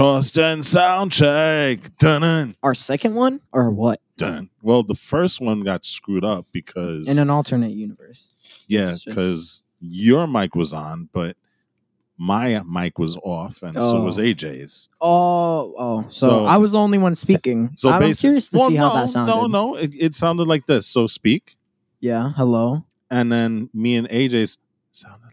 Cross gen sound check. Dun Our second one or what? dun. Well, the first one got screwed up because In an alternate universe. yeah, it's just- because your mic was on, but my mic was off, and so Oh. was AJ's. Oh, oh. So, So- I was the only one speaking. So I'm curious to well, see how no, that sounded. No, no, it, it sounded like this. So speak, Yeah. Hello. and then me and AJ's sounded.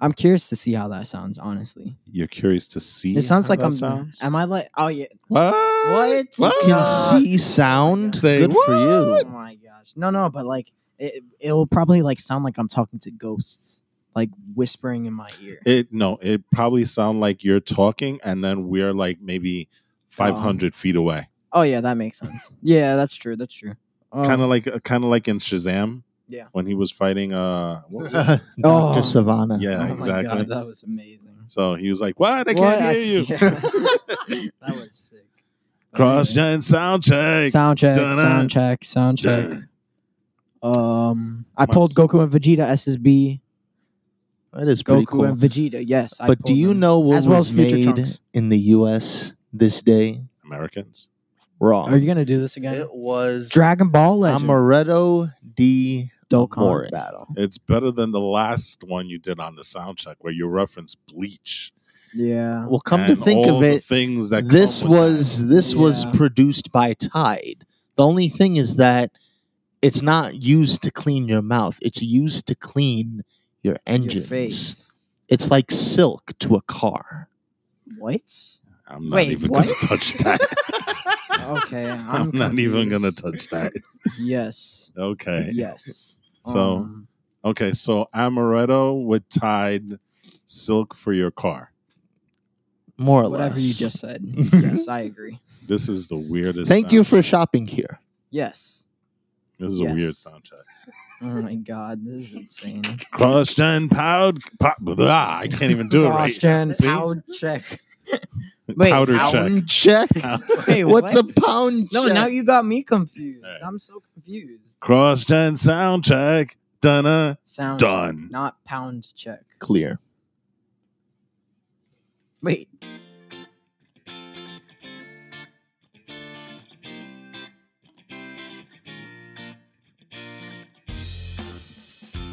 I'm curious to see how that sounds. Honestly, You're curious to see. it sounds how like that I'm. sounds? Am I like? Oh yeah. What? What? What? Can see sound. Say Good for you. Oh my gosh. No, no, but like it, it will probably like sound like I'm talking to ghosts, like whispering in my ear. It no, it probably sound like you're talking, and then we're like maybe five hundred feet away. oh yeah, that makes sense. Yeah, that's true. That's true. Um, kind of like kind of like in Shazam. Yeah. When he was fighting, uh, what was? Dr. Oh. Sivana. Yeah, oh my exactly. God, that was amazing. so he was like, "What? I What? can't I- hear you." yeah. that was sick. Cross gen sound check. Sound check, Dun-dun. sound check, sound check. Um, I Mine's- pulled Goku and Vegeta SSB. That is pretty Goku cool. and Vegeta, yes. I but do you them. know what As well was as made Trunks. in the U.S. this day? Americans. Wrong. Are you gonna do this again? it was Dragon Ball Legend. Amaretto D. Dokkan Amore. battle. It's better than the last one you did on the sound check, where you referenced Bleach. Yeah. Well, come and to think all of it, things that this come with was this was produced by Tide. The only thing is that it's not used to clean your mouth. It's used to clean your Your engines. face. It's like silk to a car. What? I'm not Wait, even what? gonna touch that. Okay, I'm, I'm, not even gonna touch that. Yes. Okay. Yes. So Um, okay, so amaretto with tied silk for your car. More or less. whatever less. you just said. yes, I agree. This is the weirdest. Thank you for check. shopping here. Yes. This is a weird Yes. sound check. Oh my god, this is insane. Cross gen pound. Po- blah, I can't even do it right. Cross-gen See? pound check. Wait, Powder Pound check. Wait, What's what? a pound No, check? now you got me confused. Alright. I'm so confused. Cross gen sound check. Donna. Sound Done. not pound check. clear. Wait.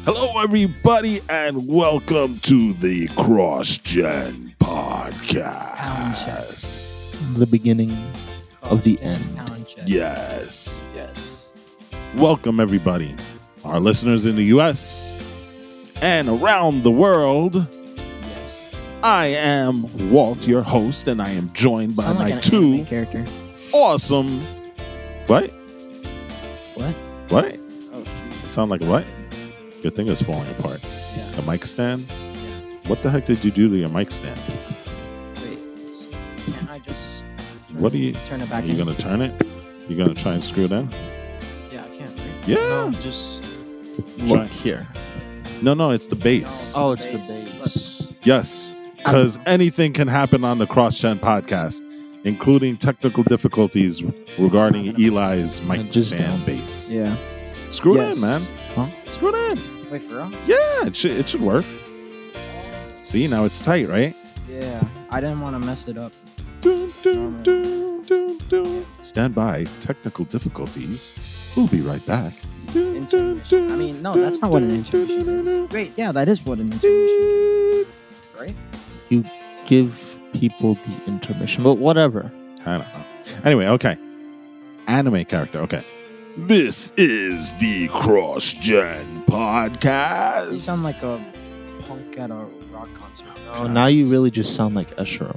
Hello, everybody, and welcome to the Cross Gen Podcast. Yes. The beginning Of the end. Yes. Yes. Welcome, everybody, our listeners in the U.S. and around the world. Yes. I am Walt, your host, and I am joined by Sound my like two character. awesome. What? What? What? Oh shoot. Sound like what? Your thing is falling apart. Yeah. The mic stand? What the heck did you do to your mic stand? Wait. Can't I just turn, What do you- turn it Are back you in? gonna turn it? You gonna try and screw it in? Yeah, I can't. Right? Yeah. No, just Try- look here. No, no, it's the base. Oh. Oh, it's the Bass. bass. Yes, because anything can happen on the Cross Gen podcast, including technical difficulties regarding Eli's mic Just stand don't. bass. Yeah. Screw it in, man. Huh? Screw it in. Wait for real? Yeah, it should it should work. See, now it's tight, right? Yeah. I didn't want to mess it up. Dun, dun, dun, dun, dun. Stand by. Technical difficulties. We'll be right back. Dun, dun, Intermission. I mean, no, that's not what an dun, dun, intermission dun, dun, is. Wait, yeah, that is what an intermission is, right? You give people the intermission, but whatever. I don't know. Anyway, okay. Anime character. Okay. This is the Cross Gen Podcast. You sound like a punk at a rock concert. Oh, now you really just sound like Eshro.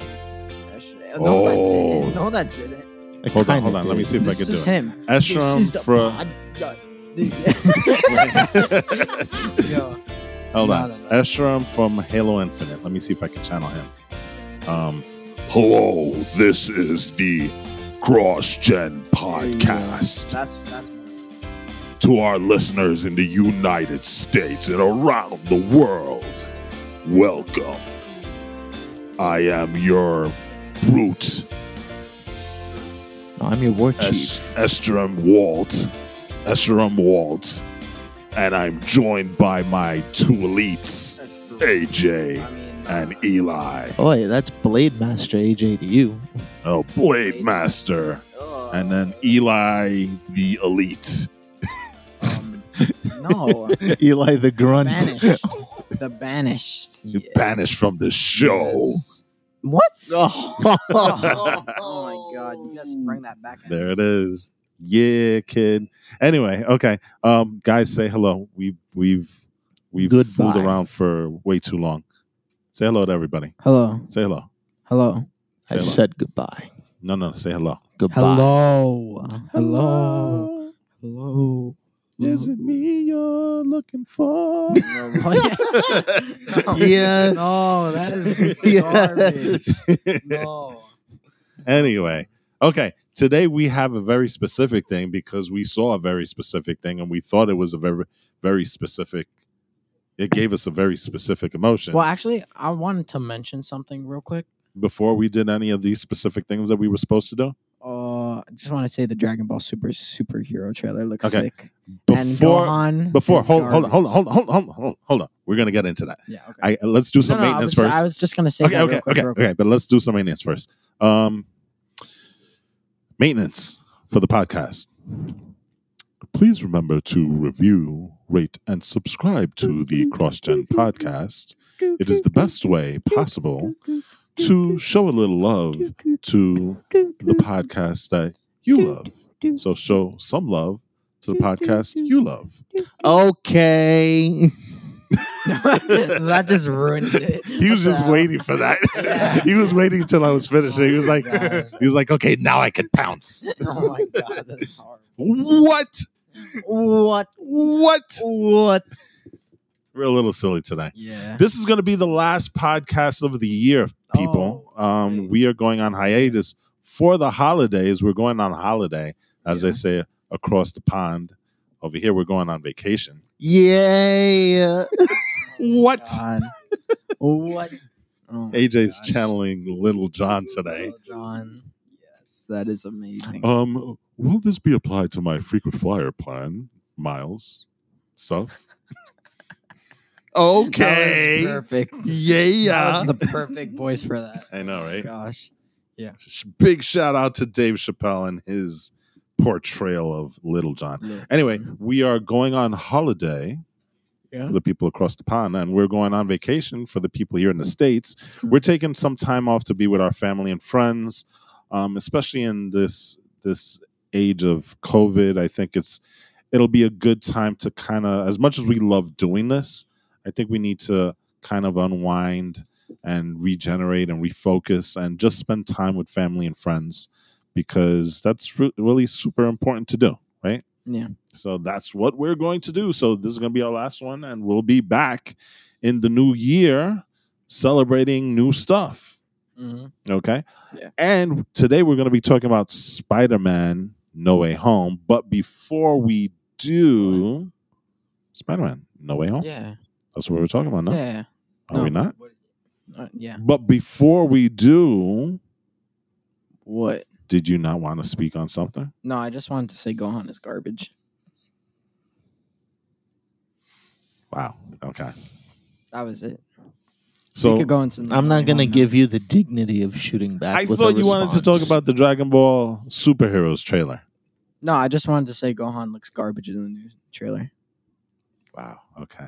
No, Oh. that didn't. No, that didn't. I hold on, hold on. Let me see if I can do is it. him. Escharum this from. hold on. Escharum from Halo Infinite. Let me see if I can channel him. Um, Hello, this is the Cross Gen Podcast. That's that's. to our listeners in the United States and around the world, welcome. I am your brute, No, I'm your war chief. es- Escharum Walt, Escharum Walt, and I'm joined by my two elites, AJ and Eli. Oh, yeah, that's Blade Master AJ to you. Oh, Blade Master. And then Eli the Elite. Um, no, Eli the Grunt. banished. The banished. You Yeah. banished from the show. Yes. What? Oh. Oh my god! You guys bring that back. in. There it is. Yeah, kid. Anyway, okay. Um, guys, say hello. We we've we've fooled around for way too long. Say hello to everybody. Hello. Say hello. Hello. Say I hello. said goodbye. No, no, say hello. Goodbye. Hello. Hello. Hello. Is it me you're looking for? Oh, no. Yes. No, that is Yes. garbage. No. anyway, okay. Today we have a very specific thing because we saw a very specific thing and we thought it was a very, very specific. It gave us a very specific emotion. Well, actually, I wanted to mention something real quick. Before we did any of these specific things that we were supposed to do, Uh, I just want to say the Dragon Ball Super superhero trailer looks Okay. sick. and before Gohan before hold, hold on hold on hold on hold on hold on hold on. We're gonna get into that. Yeah. Okay. I let's do some No, no, I maintenance was, first. I was just gonna say okay, that okay, real quick, okay, okay. But let's do some maintenance first. Um, maintenance for the podcast. Please remember to review, rate, and subscribe to the CrossGen podcast. It is the best way possible to show a little love to the podcast that you love. So show some love to the podcast you love. Okay. that just ruined it. He was just the waiting for that. he was waiting until I was finishing. He was like, oh God. he was like, okay, now I can pounce. Oh my god, that's horrible. What? What? What? What? We're a little silly today. Yeah. This is going to be the last podcast of the year, people. Oh, um, we are going on hiatus for the holidays. We're going on holiday, as Yeah. they say across the pond. Over here, we're going on vacation. Yeah. What? What? Oh AJ's gosh. channeling Little John today. Little John. Yes, that is amazing. Um, will this be applied to my frequent flyer plan, Miles? Stuff. That was okay. perfect. Yeah. That was the perfect voice for that. I know, right? Gosh. Sh- Big shout out to Dave Chappelle and his portrayal of Little John. Look. Anyway, we are going on holiday Yeah. for the people across the pond, and we're going on vacation for the people here in the States. We're taking some time off to be with our family and friends, um, especially in this this age of COVID. I think it's it'll be a good time to kind of, as much as we love doing this, I think we need to kind of unwind and regenerate and refocus and just spend time with family and friends because that's re- really super important to do, right? Yeah. So that's what we're going to do. So this is going to be our last one, and we'll be back in the new year celebrating new stuff. hmm Okay. Yeah. And today we're going to be talking about Spider Man No Way Home. But before we do, Spider Man No Way Home? Yeah. That's what we're talking about, now. Yeah. Are we not? Uh, yeah. But before we do, What? did you not want to speak on something? No, I just wanted to say Gohan is garbage. Wow. Okay. That was it. So we could go into. I'm not going to give you the dignity of shooting back. I with thought a you wanted to talk about the Dragon Ball Superheroes trailer. No, I just wanted to say Gohan looks garbage in the new trailer. Wow. Okay.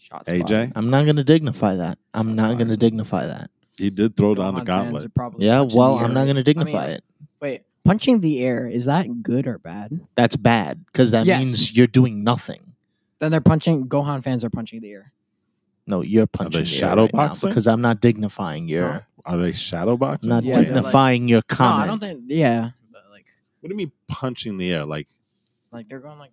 Shots AJ? fired. I'm not going to dignify that. I'm Shots not fired. going to dignify that. He did throw down the Gohan gauntlet. Yeah, well, I'm not going to dignify I mean- it. Wait, punching the air is that good or bad? That's bad because that Yes. means you're doing nothing. Then they're punching. Gohan fans are punching the air. No, you're punching the air shadow right now boxing? because I'm not dignifying your. Huh? Are they shadow boxing? I'm not Yeah, they're like- dignifying your No, comment. I don't think. Yeah, but like, What do you mean punching the air? Like like they're going like.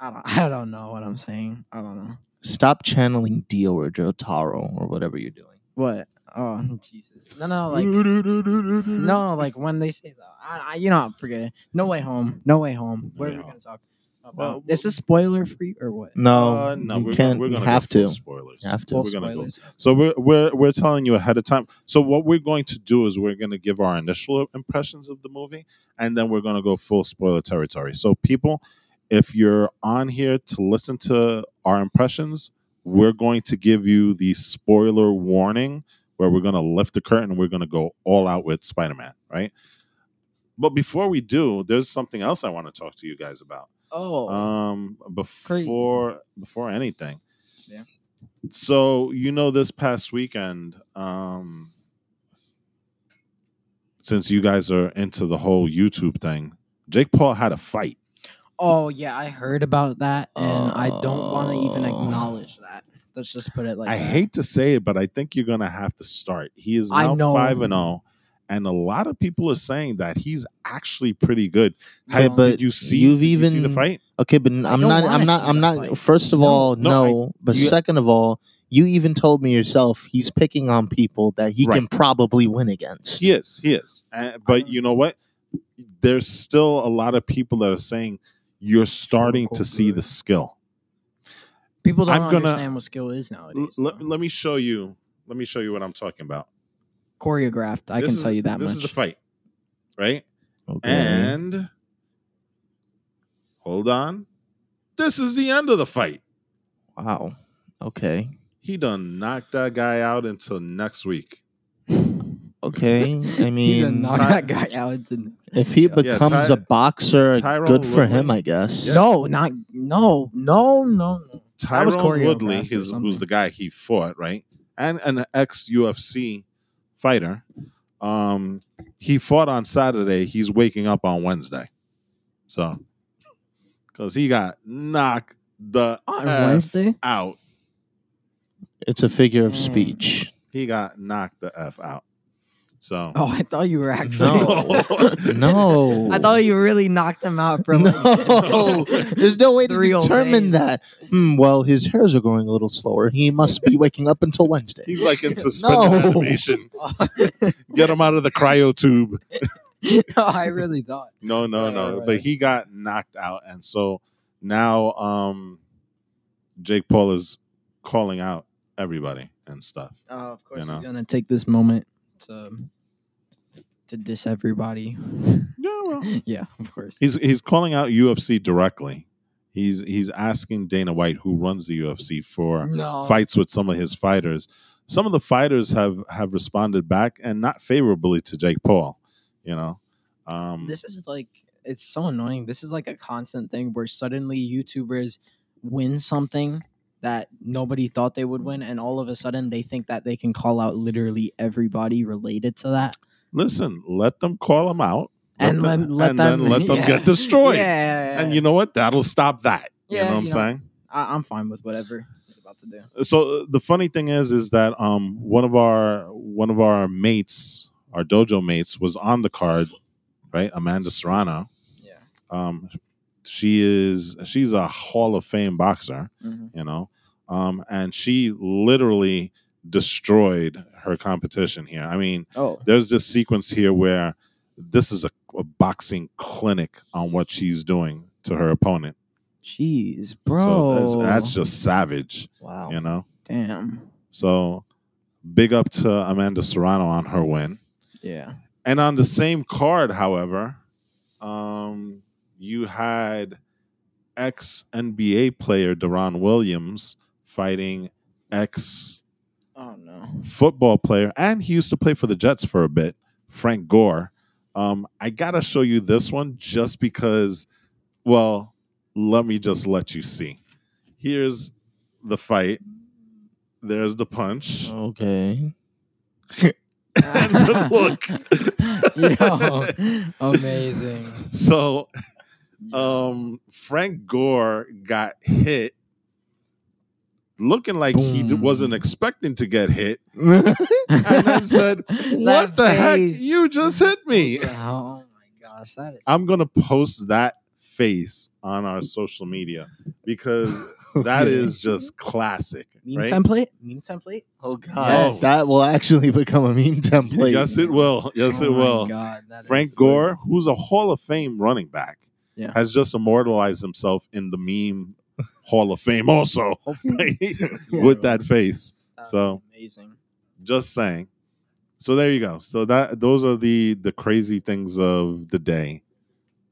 I don't. I don't know what I'm saying. I don't know Stop channeling Dio or Jotaro or whatever you're doing. what. Oh Jesus! No, no, like no, like when they say that. I, I, you know, forget it. No way home. No way home. What Way are we gonna talk about? Well, is this spoiler free or what? No, Uh, no, you we're can't. We're you gonna have go full to. Spoilers. Have to. We're gonna go. spoilers. So we're we're we're telling you ahead of time. So what we're going to do is we're going to give our initial impressions of the movie, and then we're going to go full spoiler territory. So people, if you're on here to listen to our impressions, we're going to give you the spoiler warning where we're going to lift the curtain. We're going to go all out with Spider Man, right? But before we do, there's something else I want to talk to you guys about. Oh, Um, Crazy. before before anything. Yeah. So you know, this past weekend, um, since you guys are into the whole YouTube thing, Jake Paul had a fight. Oh yeah, I heard about that, and I don't want to even Oh. acknowledge that. Let's just put it like I that. hate to say it, but I think you're gonna have to start. He is now five and zero, and a lot of people are saying that he's actually pretty good. Okay, Have- but did you see? you've did you see the fight? Okay, but I'm don't not. wanna I'm not. I'm not. fight. First of No, all, no, no. I- but you- second of all, you even told me yourself he's picking on people that he can probably win against. He is. He is. Uh, but you know what? There's still a lot of people that are saying you're starting to see the skill. People don't I'm gonna- understand what skill is nowadays. Let, let me show you. Let me show you what I'm talking about. Choreographed, I This can is- tell you that This much. is the fight, right? Okay. And hold on. This is the end of the fight. wow. Okay. He done knocked that guy out until next week. Okay. I mean, knocked Ty- that guy out. If he Yeah, becomes Ty- a boxer, Tyron good for him, I guess. Yeah. No, not no, no, no, no. That was Tyron Woodley, choreographed or his, something. who's the guy he fought, right? And an ex UFC fighter. Um, he fought on Saturday. He's waking up on Wednesday. So, because he got knocked the On F Wednesday? out. It's a figure of speech. He got knocked the F out. So, Oh, I thought you were actually. No. no. I thought you really knocked him out for like No, there's no way to Three determine days. that. Hmm, well, his hairs are growing a little slower. He must be waking up until Wednesday. he's like in suspended No. animation. Get him out of the cryo tube. no, I really thought. No, no, Right, no. right, right. But he got knocked out, and so now um Jake Paul is calling out everybody and stuff. Oh, of course You know? he's gonna take this moment to to diss everybody. Yeah, well, yeah, of course. he's he's calling out UFC directly. He's he's asking Dana White, who runs the UFC, for no fights with some of his fighters. Some of the fighters have have responded back and not favorably to Jake Paul. You know, um, This is like it's so annoying. This is like a constant thing where suddenly YouTubers win something that nobody thought they would win, and all of a sudden they think that they can call out literally everybody related to that. listen, let them call them out, And them- let- let and them- then let them yeah. get destroyed. Yeah, And you know what? That'll stop that. you know what I'm know. saying? I, I'm fine with whatever he's about to do. so uh, the funny thing is is that um one of our one of our mates our dojo mates was on the card right amanda serrano Yeah. um she is she's a hall of fame boxer Mhm. you know um and she literally destroyed her competition here i mean Oh, there's this sequence here where this is a, a boxing clinic on what she's doing to her opponent jeez, bro. so that's, that's just savage Wow. you know damn. So big up to Amanda Serrano on her win. Yeah. And on the same card, however, um, you had ex NBA player Deron Williams fighting ex Oh no. football player, and he used to play for the Jets for a bit, Frank Gore. Um, I gotta show you this one just because, well, let me just let you see. Here's the fight. There's the punch. Okay. and the look. Yo, amazing. so um Frank Gore got hit looking like he wasn't expecting to get hit and then said, "What the heck? You just hit me." Oh my gosh, that is. I'm going to post that face on our social media because that is just classic, meme right? template. Meme template. Oh God, Yes. that will actually become a meme template. Yes, it will. Yes, Oh it will. God, Frank Gore, who's a Hall of Fame running back, Yeah. has just immortalized himself in the meme Hall of Fame also right? with that face. That so- amazing. Just saying. So there you go. So that those are the the crazy things of the day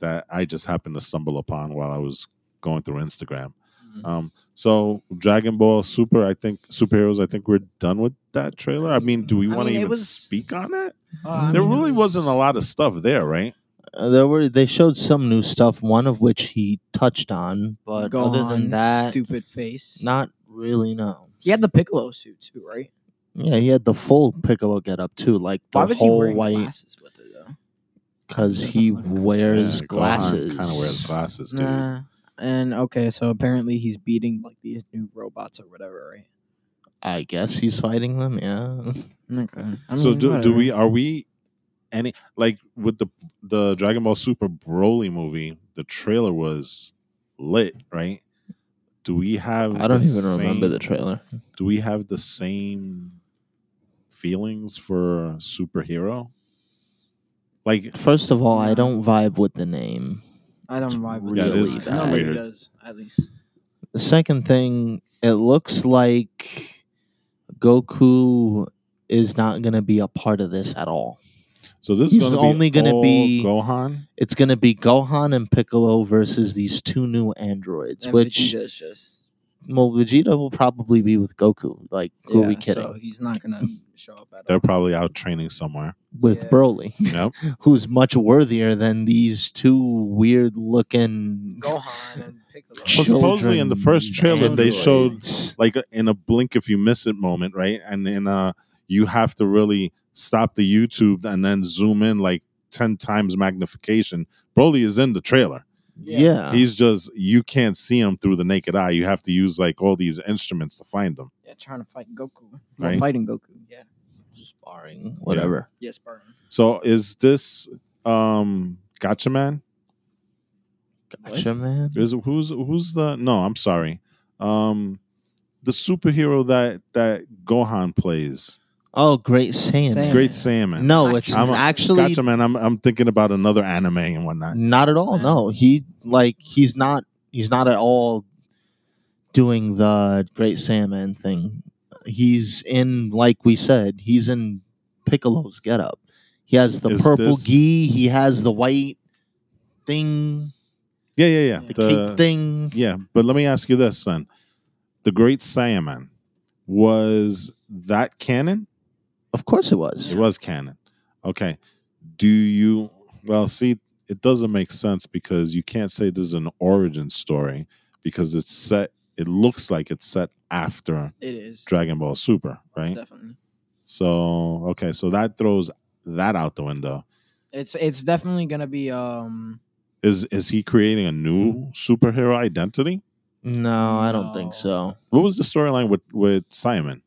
that I just happened to stumble upon while I was going through Instagram. Mhm. Um, so Dragon Ball Super, I think superheroes. I think we're done with that trailer. I mean, do we want to even was- speak on it? Uh, I there mean, really was- wasn't a lot of stuff there, right? Uh, there were they showed some new stuff, one of which he touched on, but other than that, stupid face. not really. No. he had the Piccolo suit too, right? Yeah, he had the full Piccolo get up too, like the Why was he whole wearing white glasses with it though? because he wears Yeah, glasses. Kind of wears glasses, dude. Nah. And okay, so apparently he's beating like these new robots or whatever, right? I guess he's fighting them. Yeah. Okay. I so do, do whatever. we? Are we? Any like with the the Dragon Ball Super Broly movie? The trailer was lit, right? Do we have? I don't the even remember the trailer. Do we have the same feelings for superhero? Like First of all, I don't vibe with the name. I don't vibe with Yeah, it it. is Nobody does, at least. The second thing, it looks like Goku is not going to be a part of this at all. So, this He's is gonna only gonna be- Gohan. It's going to be Gohan and Piccolo versus these two new androids, And which Vegeta's just well, Vegeta will probably be with Goku. Like, who are we yeah, kidding? So he's not gonna show up at They're all. probably out training somewhere. with Yeah. Broly, Yep. who's much worthier than these two weird looking. Gohan and Piccolo. Well, supposedly in the first trailer they showed like in a blink if you miss it moment, right? And in uh you have to really stop the YouTube and then zoom in like 10 times magnification. Broly is in the trailer. Yeah. He's just you can't see him through the naked eye. You have to use like all these instruments to find him. Yeah, trying to fight Goku. Well, Right. fighting Goku. Yeah. sparring, whatever. Yes, Spartan. So is this um Gotcha Man? Gotcha, man. Is who's who's the no, I'm sorry. Um the superhero that that Gohan plays. Oh, Great Saiyan. Saiyan. Great Saiyaman. No, it's I'm a- actually Gotcha Man. I'm I'm thinking about another anime and whatnot. not at all. Man. No, he like he's not. He's not at all doing the Great Saiyaman thing. He's in, like we said, he's in Piccolo's getup. He has the Is purple this- gi. He has the white thing, Yeah, yeah, yeah. the, cape thing. Yeah, but let me ask you this then. The Great Saiyaman, was that canon? Of course, it was. It was canon. Okay. Do you well see it doesn't make sense because you can't say this is an origin story because it's set it looks like it's set after It is. Dragon Ball Super, right? Definitely. So okay, so that throws that out the window. It's it's definitely gonna be um Is is he creating a new superhero identity? No, I don't No. think so. What was the storyline with with Saiyaman?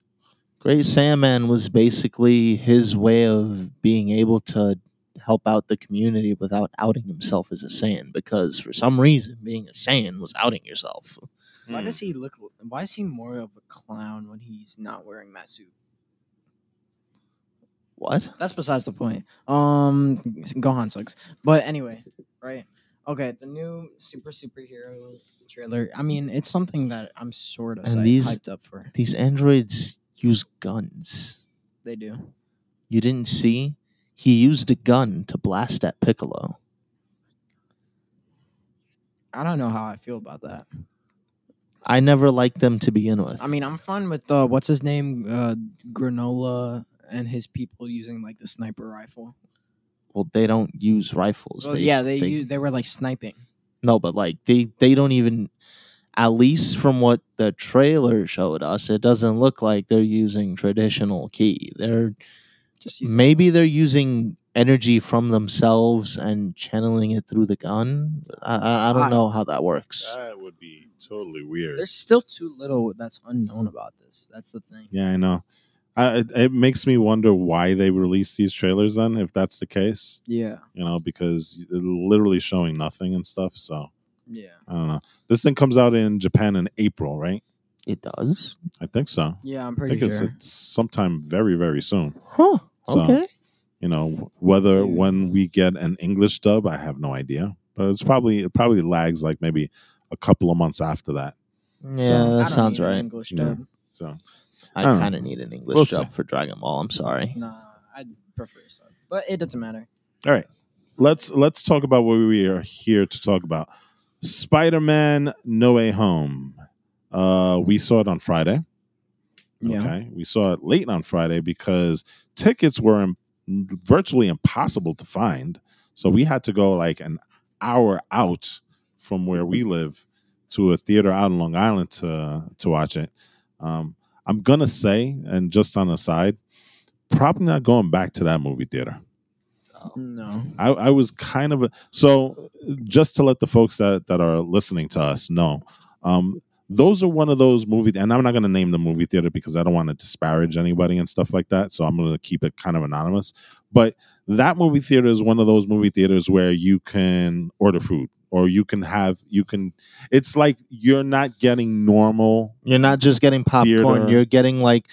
Great Saiyaman was basically his way of being able to help out the community without outing himself as a Saiyan because for some reason being a Saiyan was outing yourself. why Hmm. does he look why is he more of a clown when he's not wearing that suit? What? That's besides the point. Um Gohan sucks. But anyway, right. Okay, the new super superhero trailer. I mean, it's something that I'm sort of And psy- these- hyped up for. These androids use guns. They do. You didn't see? He used a gun to blast at Piccolo. I don't know how I feel about that. I never liked them to begin with. I mean, I'm fine with uh, what's his name, uh, Granolah, and his people using like the sniper rifle. well, they don't use rifles. Well, yeah, they use, they were like sniping. No, but like they they don't even at least from what the trailer showed us, it doesn't look like they're using traditional ki. They're Just using maybe they're using energy from themselves and channeling it through the gun. I I, I don't I- know how that works. That would be totally weird. There's still too little that's unknown about this. That's the thing. Yeah, I know. I, it, it makes me wonder why they released these trailers then, if that's the case. Yeah, You know, because they're literally showing nothing and stuff. So yeah, I don't know. This thing comes out in Japan in April, right? It does, I think so. yeah. I'm I pretty think it's, sure. it's sometime very, very soon. huh? So- Okay. You know, whether Dude. when we get an English dub, I have no idea. But it's probably it probably lags like maybe a couple of months after that. Yeah, So- I that don't sounds need an right. English Yeah. dub. So I don't kind of need an English We'll dub see. for Dragon Ball. I'm sorry. Nah, I'd prefer sub, but it doesn't matter. All right. Let's let's talk about what we are here to talk about. Spider-Man No Way Home. Uh, we saw it on Friday. Yeah. Okay, we saw it late on Friday because tickets were im- virtually impossible to find. So we had to go like an hour out from where we live to a theater out in Long Island to to watch it. Um, I'm gonna say, and just on the side, probably not going back to that movie theater. No. I, I was kind of a, so just to let the folks that that are listening to us know, um, those are one of those movie, and I'm not going to name the movie theater because I don't want to disparage anybody and stuff like that. So I'm going to keep it kind of anonymous. But that movie theater is one of those movie theaters where you can order food or you can have you can. It's like you're not getting normal. You're not just getting popcorn. Theater. You're getting like,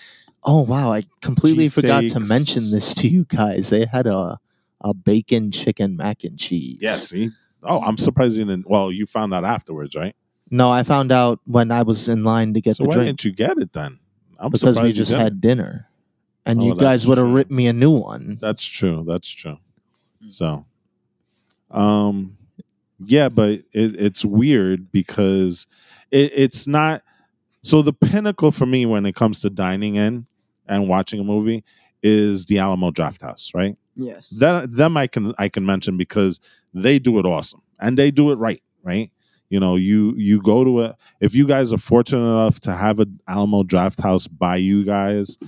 oh wow! I completely forgot to mention this to you guys. They had a a bacon chicken mac and cheese. Yeah, see. Oh, I'm surprised you didn't. Well, you found out afterwards, right? No, I found out when I was in line to get so the why drink didn't you get it then? I'm because we surprised you just didn't. had dinner, and Oh, you guys would have true. ripped me a new one. That's true. That's true. Mm. So, um, yeah, but it, it's weird because it, it's not. So the pinnacle for me when it comes to dining in and watching a movie is the Alamo Drafthouse, right? Yes. That them I can I can mention because they do it awesome and they do it right, right? You know, you you go to a if you guys are fortunate enough to have an Alamo Drafthouse by you guys,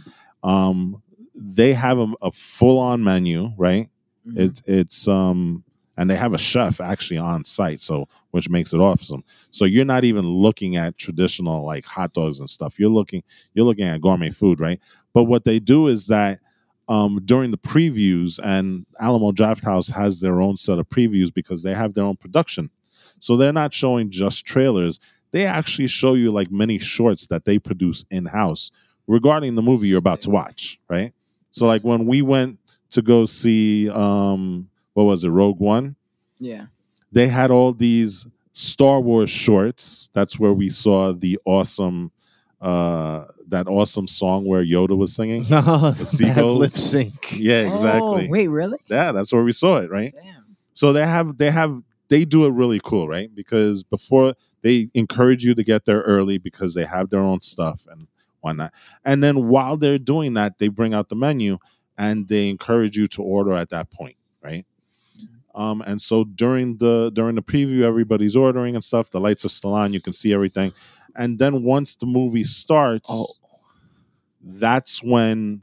um, they have a, a full on menu, right? Mhm. It's it's um and they have a chef actually on site, so which makes it awesome. So you're not even looking at traditional like hot dogs and stuff. You're looking you're looking at gourmet food, right? But what they do is that um, during the previews, and Alamo Drafthouse has their own set of previews because they have their own production. So they're not showing just trailers. They actually show you like many shorts that they produce in house regarding the movie you're about to watch, right? So like when we went to go see um what was it, Rogue One, yeah. they had all these Star Wars shorts. That's where we saw the awesome uh that awesome song where Yoda was singing. the seagulls. lip sync. Yeah, exactly. Oh, wait, really? Yeah, that's where we saw it, right? Damn. So they have they have they do it really cool, right? Because before they encourage you to get there early because they have their own stuff and whatnot. And then while they're doing that, they bring out the menu and they encourage you to order at that point, right? Um, and so during the during the preview, everybody's ordering and stuff. The lights are still on, you can see everything. And then once the movie starts, Oh. That's when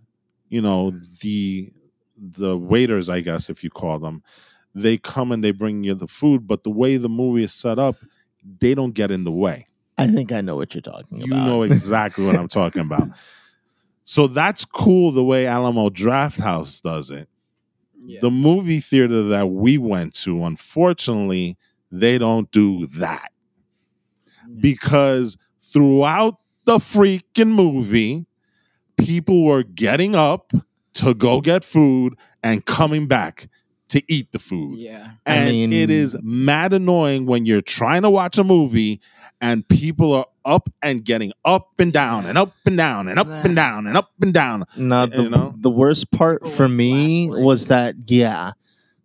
you know mm-hmm. the the waiters i guess if you call them they come and they bring you the food but the way the movie is set up they don't get in the way. I think I know what you're talking about. you know exactly what i'm talking about. So that's cool the way alamo drafthouse does it. Yeah. the movie theater that we went to unfortunately they don't do that. Because throughout the freaking movie, people were getting up to go get food and coming back to eat the food. yeah. I And mean- it is mad annoying when you're trying to watch a movie and people are up and getting up and down and up and down and up and down and up and down. No, the, You know? the worst part oh, for me was that yeah,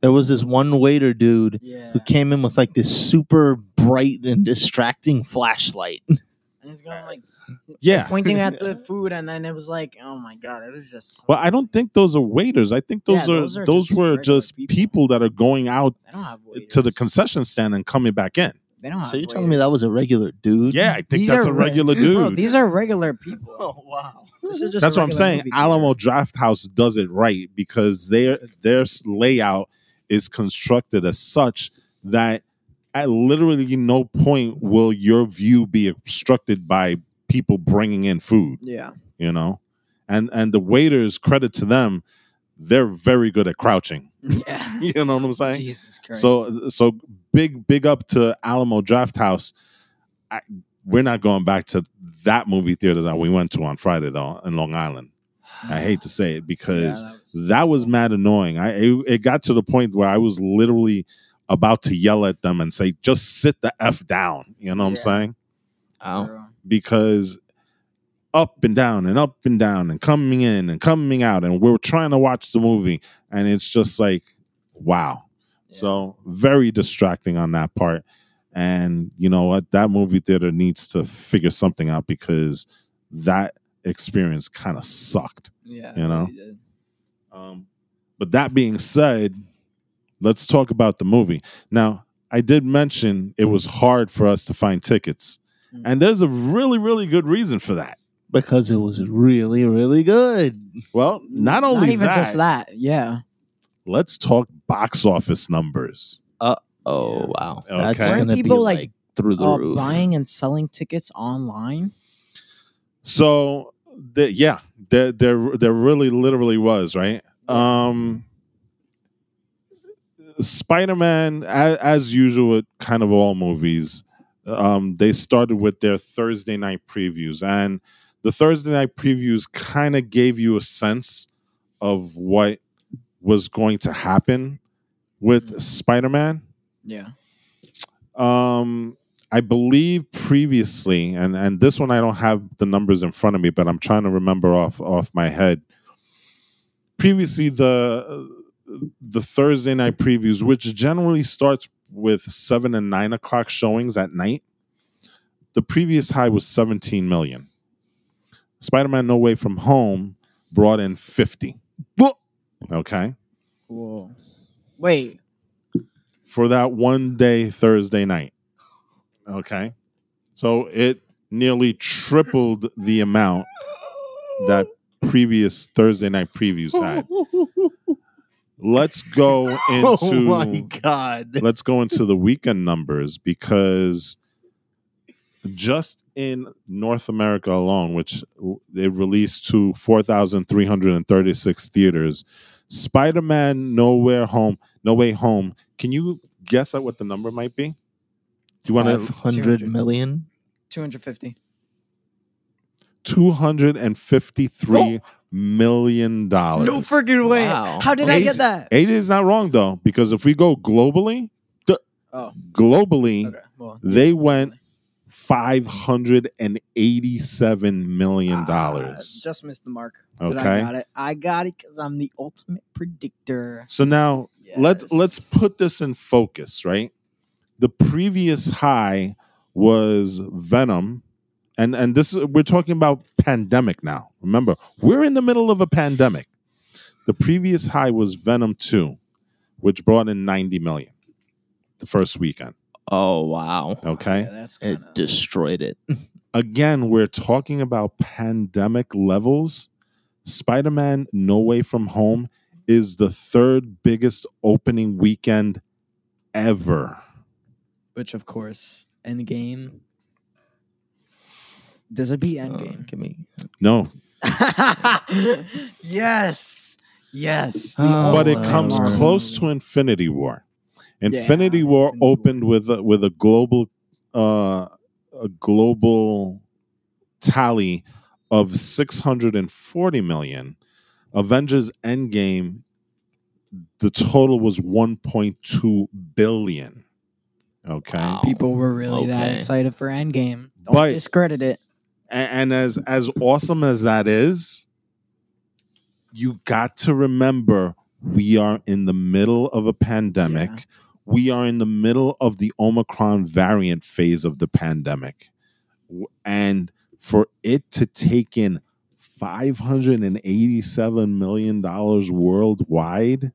there was this one waiter dude Yeah. who came in with like this super bright and distracting flashlight. And he's going like Yeah. pointing at the food, and then it was like, oh my god, it was just. Well, I don't think those are waiters. I think those Yeah, are those those, just were just people. people. that are going out They don't have waiters. to the concession stand and coming back in. They don't. So you're telling me that was a regular dude? Yeah, I think These that's are a re- regular dude. Bro, these are regular people. Oh wow. This is just That's what I'm saying. Alamo Drafthouse does it right because their their layout is constructed as such that at literally no point will your view be obstructed by people bringing in food. Yeah. You know, and and the waiters, credit to them, they're very good at crouching. Yeah. You know what I'm saying? Jesus Christ. So so big big up to Alamo Drafthouse. I, we're not going back to that movie theater that we went to on Friday though in Long Island. I hate to say it Yeah, because that was- that was mad annoying. I it, it got to the point where I was literally about to yell at them and say, "Just sit the f down." You know what I'm saying? Bro. Because up and down and up and down and coming in and coming out, and we're trying to watch the movie, and it's just like, wow. Yeah. So very distracting on that part. And you know what? That movie theater needs to figure something out because that experience kind of sucked. Yeah, You know? Um, but that being said, let's talk about the movie. Now, I did mention it was hard for us to find tickets, Mm. and there's a really, really good reason for that. because it was really, really good. Well, not only not even that, just that. Yeah, let's talk box office numbers. Uh oh wow, Okay. that's Weren't gonna be people, like, like, through the uh, roof. buying and selling tickets online. So, the, yeah, there, there, there really, literally was right. Um, Spider-Man, as, as usual, with kind of all movies, um, they started with their Thursday night previews, and the Thursday night previews kind of gave you a sense of what was going to happen with Mhm. Spider-Man. Yeah, Um, I believe previously, and and this one I don't have the numbers in front of me, but I'm trying to remember off off my head. Previously, the the Thursday night previews, which generally starts with seven and nine o'clock showings at night, the previous high was 17 million. Spider-Man: No Way From Home brought in 50. Okay, Whoa. Wait, for that one day Thursday night. Okay. So it nearly tripled the amount that previous Thursday night previews had. Let's go oh into oh my god! let's go into the weekend numbers because just in North America alone, which they released to 4,336 theaters, Spider Man Nowhere Home, No Way Home. Can you guess at what the number might be? Do you want Five to? hundred 200. million. two hundred fifty. Two hundred and fifty-three million dollars. No freaking way! Wow. How did I Okay. get that? AJ is not wrong though, because if we go globally, Oh, globally, okay. Well, they went five hundred and eighty-seven million dollars. Ah, just missed the mark. But I got it. I got it because I'm the ultimate predictor. So now let's let's put this in focus, right? The previous high was Venom, and and this we're talking about pandemic now. Remember, we're in the middle of a pandemic. The previous high was Venom Two, which brought in ninety million the first weekend. Oh wow! Okay, Yeah, that's It kinda, destroyed it. again, we're talking about pandemic levels. Spider Man No Way From Home is the third biggest opening weekend ever. which of course, Endgame. Does it beat Uh, Endgame? give me. No, yes, yes. Oh, but it comes Marvel close to Infinity War. Infinity Yeah, War Infinity opened with a, with a global uh, a global tally of 640 million. Avengers Endgame the total was 1.2 billion. Okay. Wow. People were really that excited for Endgame. Don't But- discredit it. A- and as as awesome as that is you got to remember we are in the middle of a pandemic Yeah. we are in the middle of the omicron variant phase of the pandemic and for it to take in 587 million dollars worldwide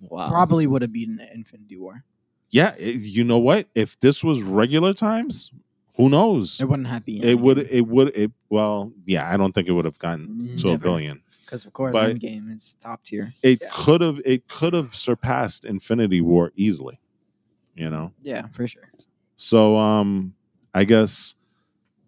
Wow. Probably would have beaten Infinity War. yeah eh, you know what if this was regular times who knows It wouldn't have been. it would it would it well yeah i don't think it would have gotten to a Never. billion because of course but- Endgame is top tier. it Yeah. could have it could have surpassed infinity war easily you know Yeah, for sure. so um i guess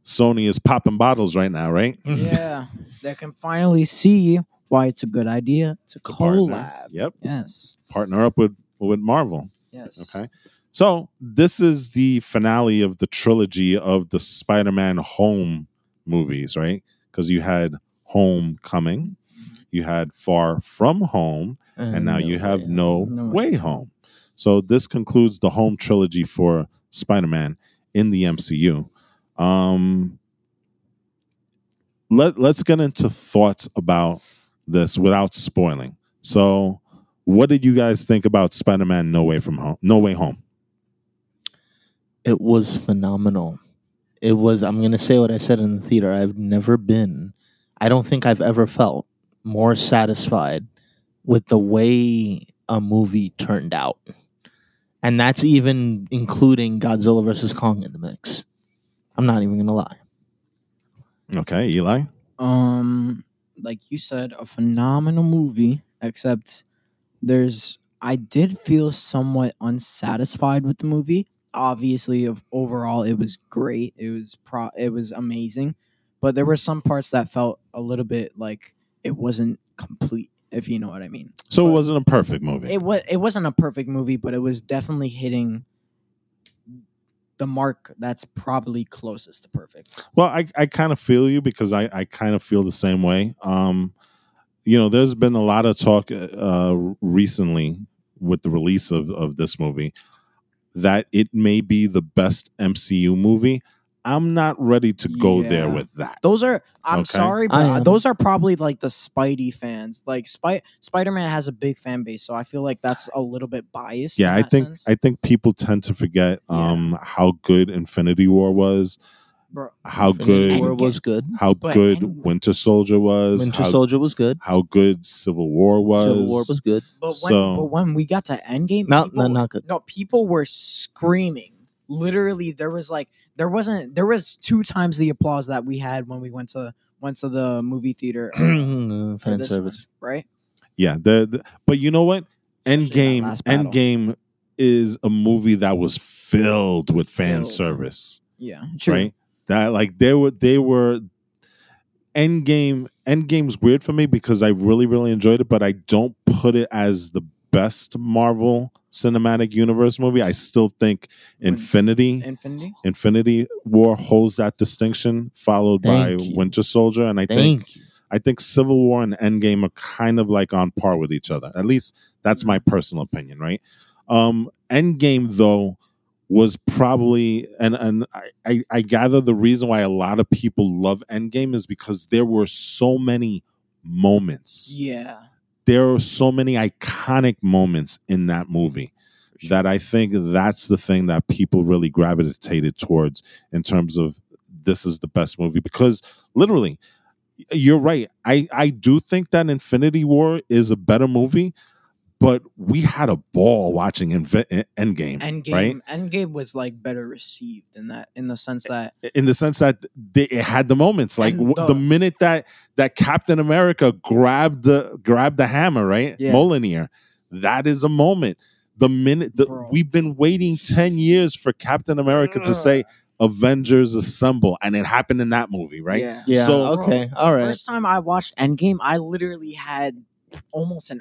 sony is popping bottles right now right yeah, they can finally see why it's a good idea to To partner. collab. yep Yes. partner up with with marvel Yes. okay so this is the finale of the trilogy of the spider-man home movies right because you had homecoming you had far from home and now you have no, No way Way home. So this concludes the home trilogy for Spider-Man in the MCU. Um, let Let's get into thoughts about this without spoiling. So, what did you guys think about Spider-Man No Way from Home? No Way Home. It was phenomenal. It was. I'm gonna say what I said in the theater. I've never been. I don't think I've ever felt more satisfied with the way a movie turned out, and that's even including Godzilla versus Kong in the mix. I'm not even gonna lie. Okay, Eli. Um, like you said, a phenomenal movie. Except there's, I did feel somewhat unsatisfied with the movie. Obviously, of overall, it was great. It was pro. It was amazing, but there were some parts that felt a little bit like it wasn't complete. If you know what I mean. So it wasn't a perfect movie. It was. It wasn't a perfect movie, but it was definitely hitting the mark that's probably closest to perfect. Well, I, I kind of feel you because I, I kind of feel the same way. Um, you know, there's been a lot of talk uh, recently with the release of, of this movie that it may be the best MCU movie. I'm not ready to go there with that. Those are I'm Okay. sorry, I but those are probably like the Spidey fans. Like Spy- Spider-Man has a big fan base, so I feel like that's a little bit biased. Yeah, I think sense. I think people tend to forget Yeah. um, how good Infinity War was, Bro, how Infinity good War was good. how But good End- Winter Soldier was, Winter how, Soldier was good. how good Civil War was. Civil War was good. but when So- but when we got to Endgame, No, people, no, not good. no, people were screaming. Literally, there was like there wasn't there was two times the applause that we had when we went to went to the movie theater uh, for Fan service. one, right? Yeah, the, the- but you know what? Especially that Endgame last. Endgame is a movie that was filled with fan service, Yeah, true. right? That like they were they were end game Endgame Endgame's weird for me because I really really enjoyed it, but I don't put it as the best Marvel Cinematic Universe movie. I still think Infinity Infinity. Infinity War holds that distinction, followed by you. Winter Soldier, and I think you. I think Civil War and Endgame are kind of like on par with each other. At least that's my personal opinion, right? Um, Endgame though was probably and and I, I, gather the reason why a lot of people love Endgame is because there were so many moments. Yeah. There are so many iconic moments in that movie sure. that I think that's the thing that people really gravitated towards in terms of this is the best movie because literally you're right. I I do think that Infinity War is a better movie, but we had a ball watching Invi- Endgame, Endgame. right? Endgame was like better received in that in the sense that In the sense that they, it had the moments, like w- the- the minute that that Captain America grabbed the grabbed the hammer, right, Yeah. Mjolnir, that is a moment. The minute that we've been waiting ten years for Captain America to say "Avengers Assemble," and it happened in that movie, right? Yeah. Yeah. So- okay. The All right. First time I watched Endgame, I literally had almost an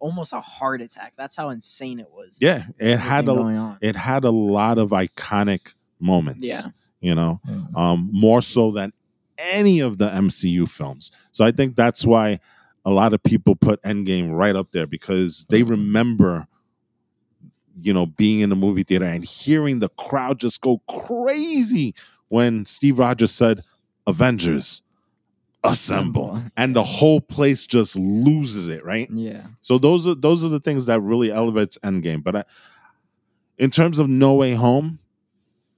almost a heart attack. That's how insane it was. Yeah, it had a going on. it had a lot of iconic moments. Yeah. you know, Mm. um, more so than any of the MCU films. So I think that's why a lot of people put Endgame right up there because they Mhm. remember, you know, being in the movie theater and hearing the crowd just go crazy when Steve Rogers said, "Avengers." Assemble, and the whole place just loses it, right? Yeah. So those are those are the things that really elevates Endgame. But I, in terms of No Way Home,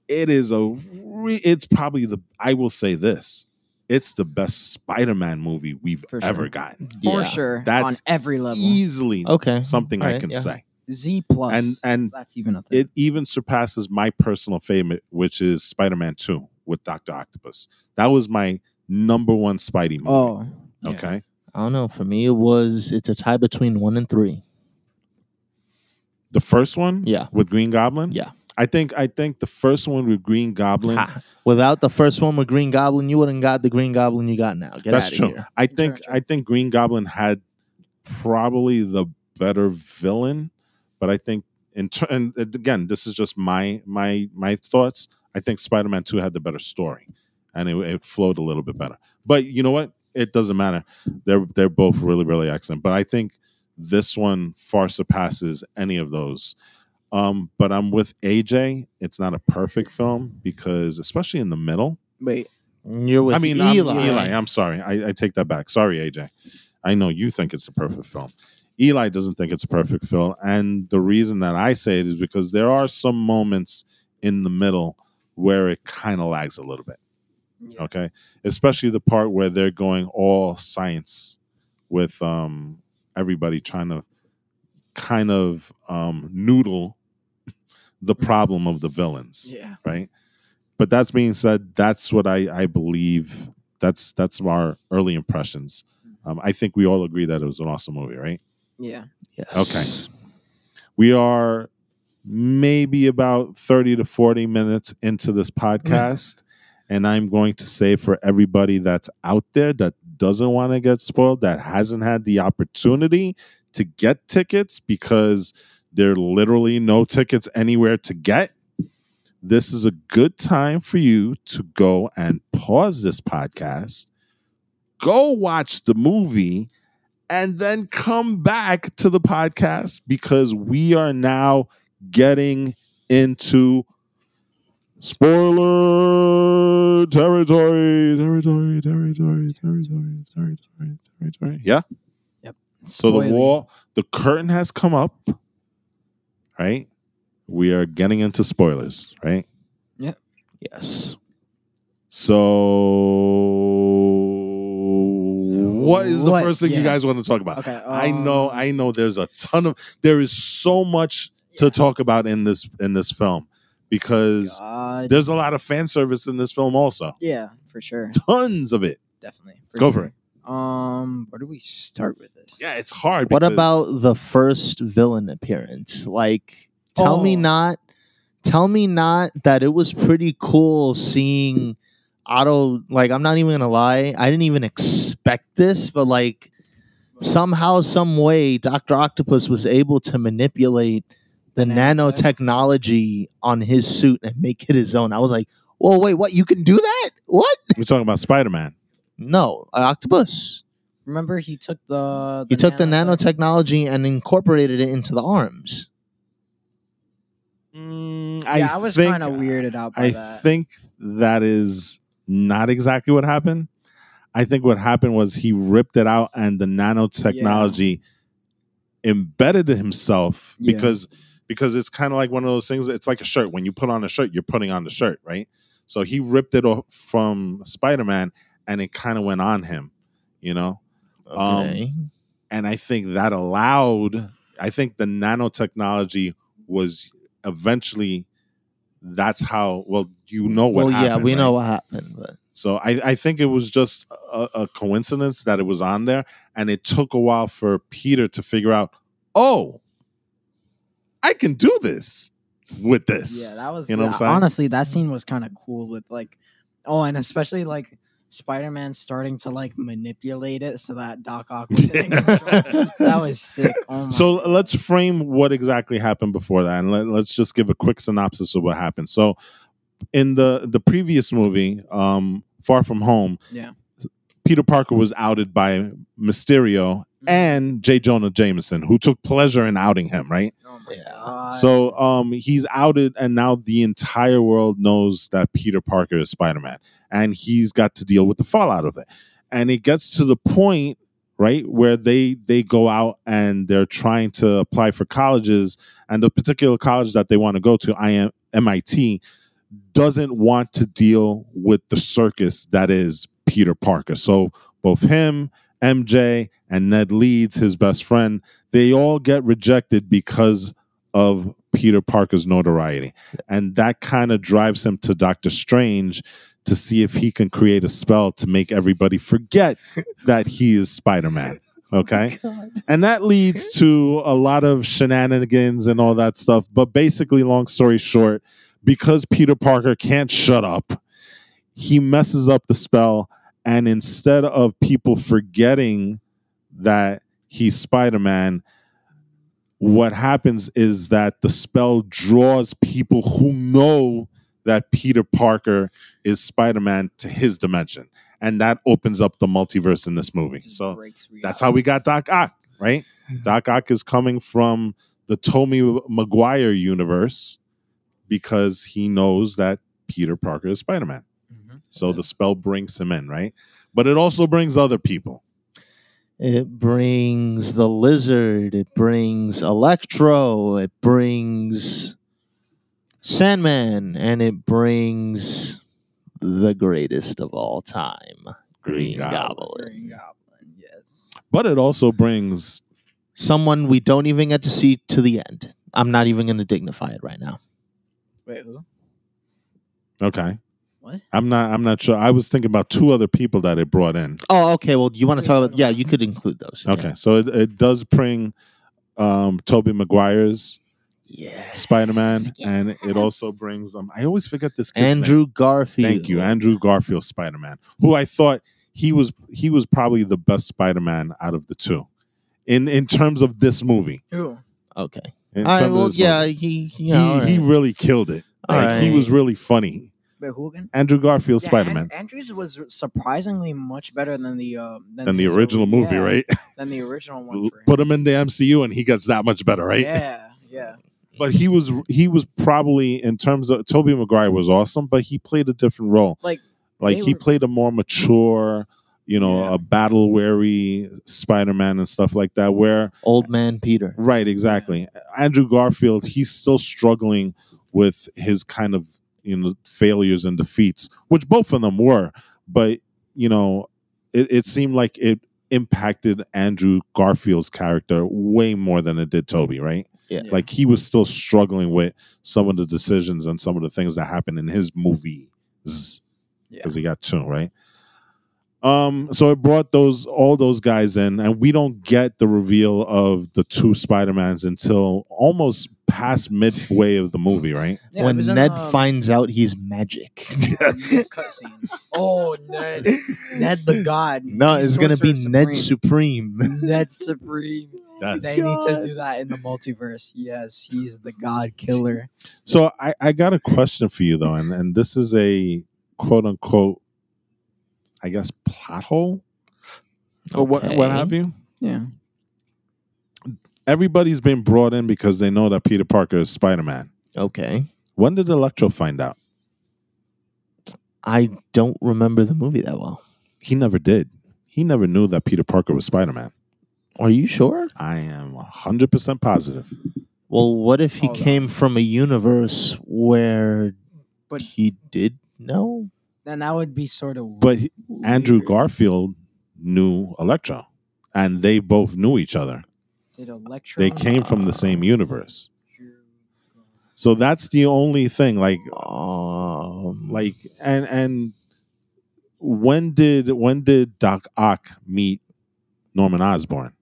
it is a re- it's probably the I will say this, it's the best Spider-Man movie we've For ever sure. gotten. For sure. That's on every level. Easily Okay. something I Alright, can yeah. say. Z. And and that's even a thing. it even surpasses my personal favorite, which is Spider-Man 2 with Dr. Octopus. That was my number one Spidey movie. oh. yeah. okay. I don't know. For me, it was. It's a tie between one and three. The first one Yeah. with Green Goblin. Yeah. I think I think the first one with Green Goblin. Ha. Without the first one with Green Goblin, you wouldn't got the Green Goblin you got now. Get That's out of true. here. I think True, true. I think Green Goblin had probably the better villain, but I think in ter- and again, this is just my my my thoughts. I think Spider Man Two had the better story, and it, it flowed a little bit better. But you know what? It doesn't matter. They're they're both really really excellent. But I think this one far surpasses any of those. Um, but I'm with AJ. It's not a perfect film because, especially in the middle, Wait. You're with I mean, I'm- Eli. Eli. I'm sorry. I, I take that back. Sorry, AJ. I know you think it's a perfect film. Eli doesn't think it's a perfect film, and the reason that I say it is because there are some moments in the middle where it kind of lags a little bit. Yeah. Okay, especially the part where they're going all science with um, everybody trying to kind of um, noodle the problem of the villains Yeah. right? But that's being said, that's what I, I believe. That's that's our early impressions. Um, I think we all agree that it was an awesome movie, right? Yeah. Yes. Okay. We are maybe about thirty to forty minutes into this podcast, and I'm going to say for everybody that's out there that doesn't want to get spoiled, that hasn't had the opportunity to get tickets because there are literally no tickets anywhere to get this is a good time for you to go and pause this podcast, go watch the movie, and then come back to the podcast because we are now getting into spoiler territory, territory, territory, territory, territory, territory. Yeah. Yep. So the wall, the curtain has come up, right? We are getting into spoilers, right? Yep. Yes. So, what is the What? first thing you guys want to talk about? Okay. I know, um, I know. There's a ton of, there is so much to talk about in this in this film because God. there's a lot of fan service in this film, also Yeah, for sure. tons of it. Definitely. Go sure. for it. Um, where do we start with this? Yeah, it's hard. What because- about the first villain appearance? Like, tell me Oh. not, tell me not that it was pretty cool seeing Otto. Like, I'm not even gonna lie, I didn't even expect this, but like somehow, some way, Doctor Octopus was able to manipulate the Nanotech. nanotechnology on his suit and make it his own. I was like, whoa, wait, what? You can do that? What? we're talking about Spider Man? No, an Octopus. Remember, he took the. He took the nanotechnology and incorporated it into the arms. Mm, Yeah, I, was kind of weirded out by I that. think that is not exactly what happened. I think what happened was he ripped it out and the nanotechnology embedded himself Yeah. because because it's kind of like one of those things it's like a shirt when you put on a shirt you're putting on the shirt right so he ripped it off from spider-man and it kind of went on him you know Um, Okay. and I think that allowed. I think the nanotechnology was eventually. That's how. Well, you know what well, happened. yeah, we right? know what happened, but So I, I think it was just a, a coincidence that it was on there, and it took a while for Peter to figure out. Oh, I can do this with this. Yeah, that was. You know what I'm yeah, saying? Honestly, that scene was kind of cool with like, oh, and especially like Spider-Man starting to like manipulate it so that Doc Ock was that was sick. Oh my So let's frame what exactly happened before that, and let, let's just give a quick synopsis of what happened. So, in the the previous movie, um, Far From Home, Yeah. Peter Parker was outed by Mysterio and J. Jonah Jameson, who took pleasure in outing him, right? Oh my Yeah. God. So, um, he's outed, and now the entire world knows that Peter Parker is Spider Man, and he's got to deal with the fallout of it. And it gets to the point right where they they go out and they're trying to apply for colleges and the particular college that they want to go to I am MIT doesn't want to deal with the circus that is Peter Parker so both him MJ and Ned Leeds his best friend they all get rejected because of Peter Parker's notoriety and that kind of drives him to Doctor Strange to see if he can create a spell to make everybody forget that he is Spider-Man. Okay. Oh and that leads to a lot of shenanigans and all that stuff. But basically, long story short, because Peter Parker can't shut up, he messes up the spell. And instead of people forgetting that he's Spider Man, what happens is that the spell draws people who know that Peter Parker is Spider Man to his dimension. And that opens up the multiverse in this movie. Just So that's how we got Doc Ock, right? Doc Ock is coming from the Tobey Maguire universe because he knows that Peter Parker is Spider Man. So the spell brings him in, right? But it also brings other people. it brings the lizard. It brings Electro. It brings Sandman, and it brings the greatest of all time, Green Goblin. Green Goblin. Yes. But it also brings Someone we don't even get to see to the end. I'm not even going to dignify it right now. Wait, who? okay. What? I'm not. I'm not sure. I was thinking about two other people that it brought in. Oh, okay. Well, you want to talk about? Yeah, you could include those. yeah. Okay, so it, it does bring um Tobey Maguire's Yeah. Spider-Man, Yes. and it also brings um. I always forget this kid's name. Andrew Garfield. Thank you, Andrew Garfield Spider-Man, who I thought he was he was probably the best Spider-Man out of the two, in in terms of this movie. Who? Okay. In All right, terms of well, this yeah, movie. he he, he yeah, all he really killed it. All Like he was really funny. Wait, who again? Andrew Garfield Yeah, Spider-Man An- Andrews was surprisingly much better than the uh, than, than the his original movie, yeah, right? Than the original one. Put him in the MCU, and he gets that much better, right? Yeah, yeah. But he was he was probably in terms of Tobey Maguire was awesome, but he played a different role. Like like he were- played a more mature, you know, Yeah. a battle weary Spider-Man and stuff like that. Where Old Man Peter. right, exactly. Andrew Garfield, he's still struggling with his kind of you know failures and defeats, which both of them were. But you know, it, it seemed like it impacted Andrew Garfield's character way more than it did Tobey, right? Yeah. Like he was still struggling with some of the decisions and some of the things that happened in his movies Yeah. because he got two, right? Um, so it brought those all those guys in, and we don't get the reveal of the two Spider Mans until almost past midway of the movie, right? Yeah, when Ned um, finds out he's magic. Yes. cutscene. Oh, Ned, Ned the God. no, He's it's gonna be Sorcerer Ned Supreme. Ned Supreme. Yes. They need to do that in the multiverse. Yes, he's the God Killer. So I, I got a question for you though, and, and this is a quote unquote, I guess, plot hole or what what have you. Yeah. Everybody's been brought in because they know that Peter Parker is Spider Man. Okay. When did Electro find out? I don't remember the movie that well. He never did. He never knew that Peter Parker was Spider Man. Are you sure? I am 100% positive. Well, what if he Hold came from a universe where But- he did know? Then that would be sort of. But he- Andrew. Garfield knew Electro, and they both knew each other. They came from the same universe. So that's the only thing. Like, Um, like, and and when did when did Doc Ock meet Norman Osborn?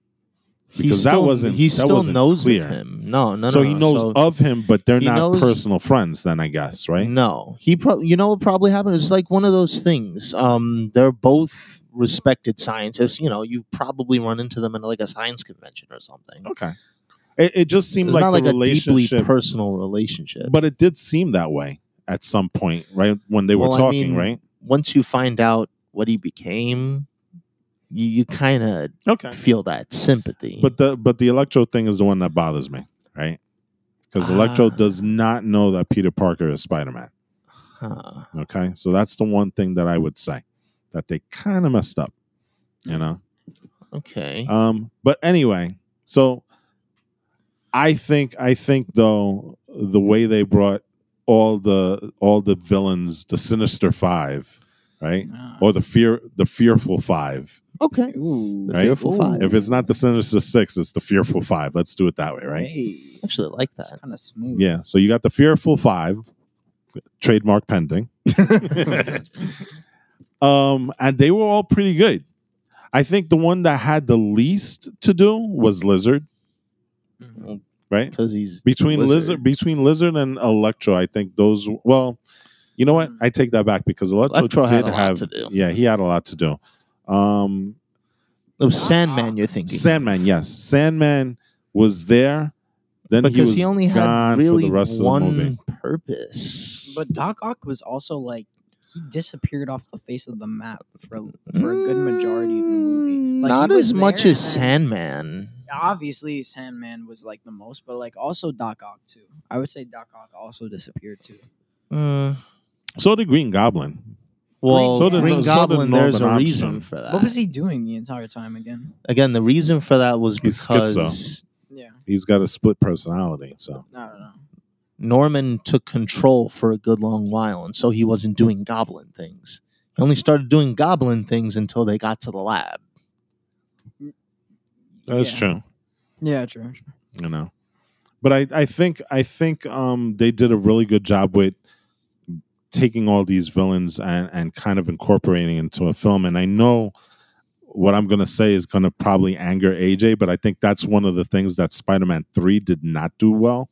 He because that still, wasn't- he that still wasn't knows clear. of him. No, no, no. so he no. knows So- of him, but they're not knows- personal friends. Then I guess, right? No, he probably. You know what probably happened? It's like one of those things. Um, they're both respected scientists. You know, you probably run into them in like a science convention or something. Okay. It, it just seemed It's like not like a deeply personal relationship. but it did seem that way at some point, right? When they were Well, I talking, mean, right? once you find out what he became, you, you kind of Okay. feel that sympathy. But the but the Electro thing is the one that bothers me, right? Because Electro Ah. does not know that Peter Parker is Spider Man. Huh. Okay, so that's the one thing that I would say that they kind of messed up, you know. okay. Um, but anyway, so I think I think though the way they brought all the all the villains, the Sinister Five, right, Ah. or the fear the Fearful Five. Okay. Ooh. The Right? Fearful Five. If it's not the Sinister Six, it's the Fearful Five. Let's do it that way, right? Hey, Actually, I like that's that. kind of smooth. Yeah. So you got the Fearful Five, trademark pending. um, and they were all pretty good. I think the one that had the least to do was Lizard, Mhm. right? Because he's Between Lizard. Lizard. between Lizard and Electro, I think those well, you know what? Mm. I take that back because Electro, Electro did had a lot have to do. yeah, he had a lot to do. Um It was Sandman. You're thinking Sandman, yes. Sandman was there. Then because he was he, only had gone really for the rest of the movie. one purpose. But Doc Ock was also like he disappeared off the face of the map for for a good majority of the movie. Mm, Like, Not as much as Sandman. Obviously, Sandman was like the most, but like also Doc Ock too. I would say Doc Ock also disappeared too. Mm, So did Green Goblin. Well, So did- Green so did Goblin. there's a reason Osborn. for that. What was he doing the entire time again? Again, the reason for that was He's because schizo. Yeah, He's got a split personality. So I don't know. Norman took control for a good long while, and so he wasn't doing goblin things. He only started doing goblin things until they got to the lab. That's Yeah. true. Yeah, true. true. you know but i i think i think um they did a really good job with taking all these villains and and kind of incorporating into a film. And i know what i'm going to say is going to probably anger aj but i think that's one of the things that spider-man 3 did not do well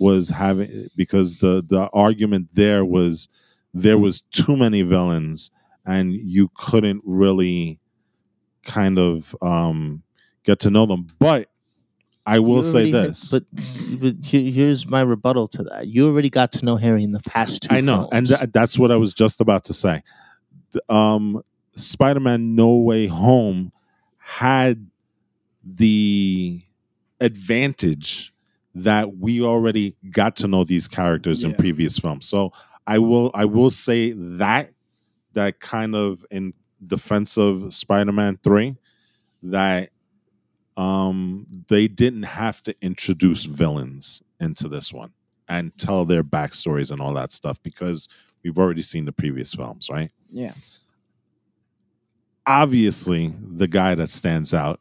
was having because the the argument there was there was too many villains and you couldn't really kind of um get to know them. But i will say had- this but, but here's my rebuttal to that. You already got to know Harry in the past two. I know, and th- that's what I was just about to say. Um, Spider-Man: No Way Home had the advantage that we already got to know these characters in previous films. So I will, I will say that that kind of in defense of Spider-Man Three, that um, they didn't have to introduce villains into this one and tell their backstories and all that stuff because we've already seen the previous films, right? Yeah. Obviously, the guy that stands out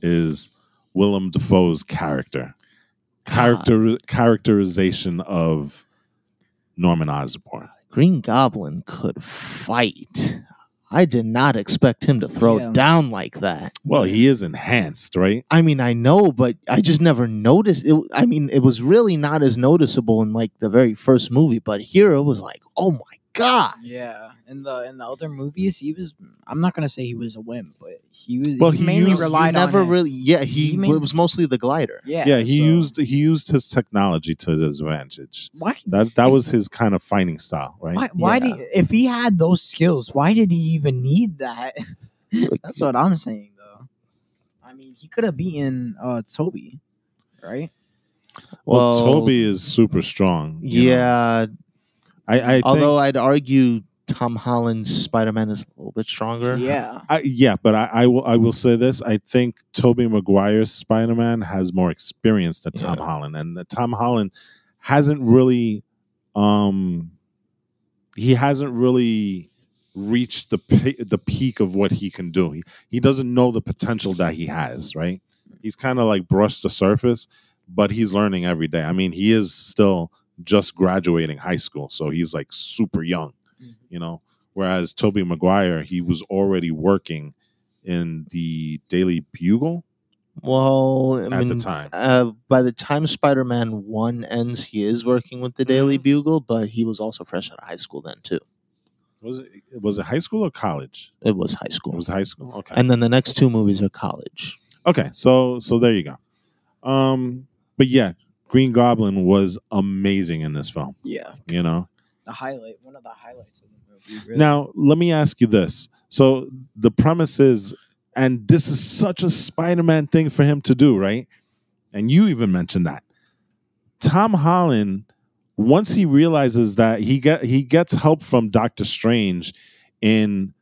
is Willem Dafoe's character, character characterization of Norman Osborn. Green Goblin could fight. I did not expect him to throw Yeah. down like that. Well, he is enhanced, right? I mean, I know, but I just never noticed. It, I mean, it was really not as noticeable in like the very first movie, but here it was like, oh my god! Yeah. In the in the other movies, he was. I'm not gonna say he was a wimp, but he was. Well, he, he mainly used- You relied never on it. Never really, yeah. He, He made- it was mostly the glider. Yeah. Yeah, he so- used he used his technology to his advantage. Why? That that was his kind of fighting style, right? Why? Why Yeah. did? If he had those skills, why did he even need that? That's what I'm saying, though. I mean, he could have beaten uh Tobey, right? Well, Well, Tobey is super strong. you know. Yeah, I, I think, although I'd argue Tom Holland's Spider Man is a little bit stronger. Yeah. I, yeah, but I, I will I will say this. I think Tobey Maguire's Spider Man has more experience than Tom Yeah. Holland, and that Tom Holland hasn't really, um, he hasn't really reached the pe- the peak of what he can do. He, he doesn't know the potential that he has. Right? He's kind of like brushed the surface, but he's learning every day. I mean, he is still just graduating high school, so he's like super young you know. Whereas Tobey Maguire, he was already working in the Daily Bugle Well, I at mean, the time. Uh, by the time Spider Man 1 ends, he is working with the Daily Mhm. Bugle, but he was also fresh out of high school then, too. Was it was it high school or college? It was high school. It was high school. Okay. And then the next two movies are college. okay. So so there you go. Um, but yeah, Green Goblin was amazing in this film. Yeah. You know. The highlight, one of the highlights of the movie. Really. Now let me ask you this. So the premise is, and this is such a Spider-Man thing for him to do, right? And you even mentioned that. Tom Holland, once he realizes that he get he gets help from Doctor Strange in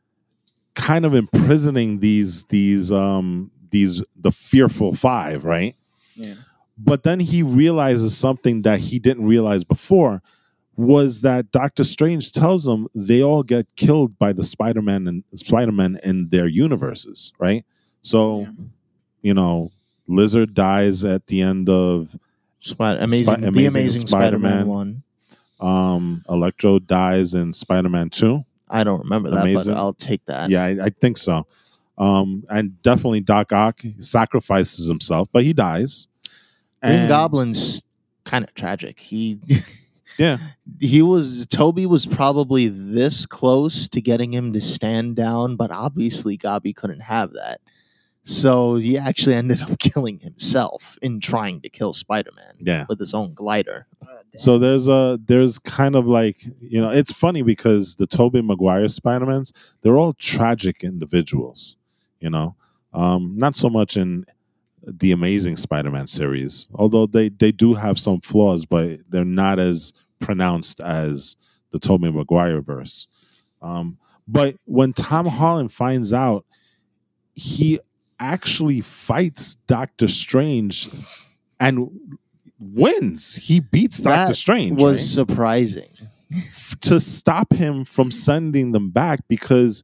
kind of imprisoning these these um these the fearful five, right? Yeah. But then he realizes something that he didn't realize before was that Doctor Strange tells him they all get killed by the Spider-Man and Spider-Man in their universes, right? So, Yeah. you know, Lizard dies at the end of Spider- amazing, Spi- the Amazing Amazing Spider Man Spider-Man. 1. um Electro dies in Spider-Man 2. I don't remember that, Amazing. but I'll take that. Yeah, I, I think so. Um and definitely Doc Ock sacrifices himself, but he dies. Green And- Goblin's kind of tragic. He Yeah. he was Tobey was probably this close to getting him to stand down, but obviously Gobby couldn't have that. So he actually ended up killing himself in trying to kill Spider-Man Yeah. with his own glider. So there's a there's kind of like you know it's funny because the Tobey Maguire Spider-Mans they're all tragic individuals, you know. Um, not so much in the Amazing Spider-Man series, although they they do have some flaws, but they're not as pronounced as the Tobey Maguire verse. Um, but when Tom Holland finds out, he actually fights Doctor Strange and wins. He beats Doctor Strange. was right? surprising. to stop him from sending them back because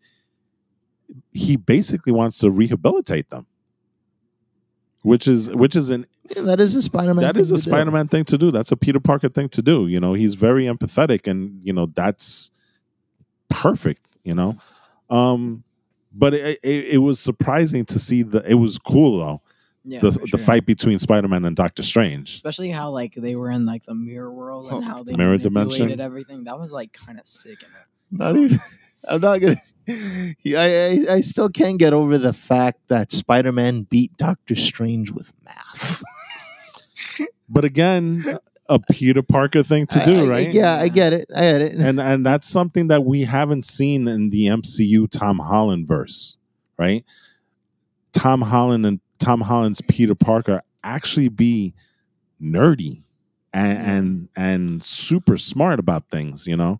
he basically wants to rehabilitate them. Which is which is an Yeah, that is a Spider-Man. that thing is a to. Spider-Man thing to do. That's a Peter Parker thing to do. You know, he's very empathetic and you know that's perfect, you know. Um but it, it, it was surprising to see the it was cool though. Yeah, the for the fight between Spider-Man and Doctor Strange. especially how like they were in like the mirror world and how they Mirror manipulated dimension. everything. That was like kind of sick. Not even. I'm not gonna. I, I I still can't get over the fact that Spider-Man beat Doctor Strange with math. But again, a Peter Parker thing to I- do, I- right? yeah, I get it. I get it. and and that's something that we haven't seen in the MCU Tom Holland verse, right? Tom Holland and Tom Holland's Peter Parker actually be nerdy and mm. and, and super smart about things, you know.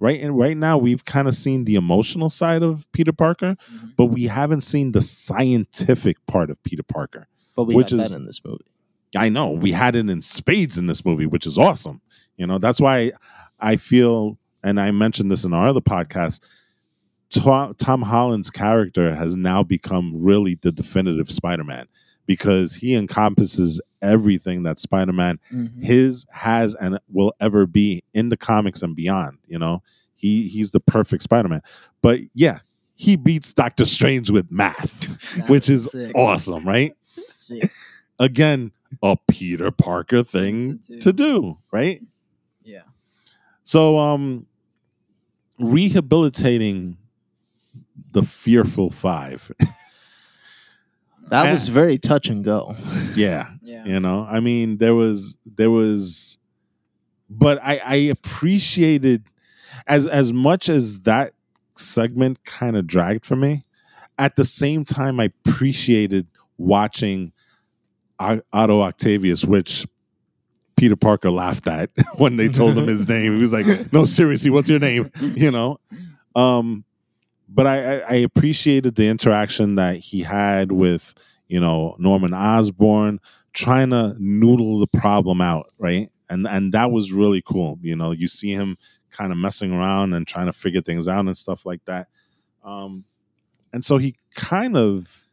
Right and right now we've kind of seen the emotional side of Peter Parker, Mhm. but we haven't seen the scientific part of Peter Parker. but we which is- that in this movie. I know we had it in spades in this movie, which is awesome. You know, that's why I feel, and I mentioned this in our other podcast. Tom, Tom Holland's character has now become really the definitive Spider-Man because he encompasses everything that Spider-Man Mhm. his has and will ever be in the comics and beyond. You know, he he's the perfect Spider-Man. But yeah, he beats Doctor Strange with math, That which is sick. awesome, right? Again a Peter Parker thing To do. to do, right? Yeah. So um rehabilitating the fearful 5. That Yeah. was very touch and go. yeah, Yeah. you know. I mean there was there was but I I appreciated as as much as that segment kind of dragged for me, at the same time I appreciated watching O- Otto Octavius, which Peter Parker laughed at when they told him his name. He was like, "No, seriously, what's your name?" You know. Um, but I, I, I appreciated the interaction that he had with you know Norman Osborn, trying to noodle the problem out, right? And and that was really cool. You know, you see him kind of messing around and trying to figure things out and stuff like that. Um, and so he kind of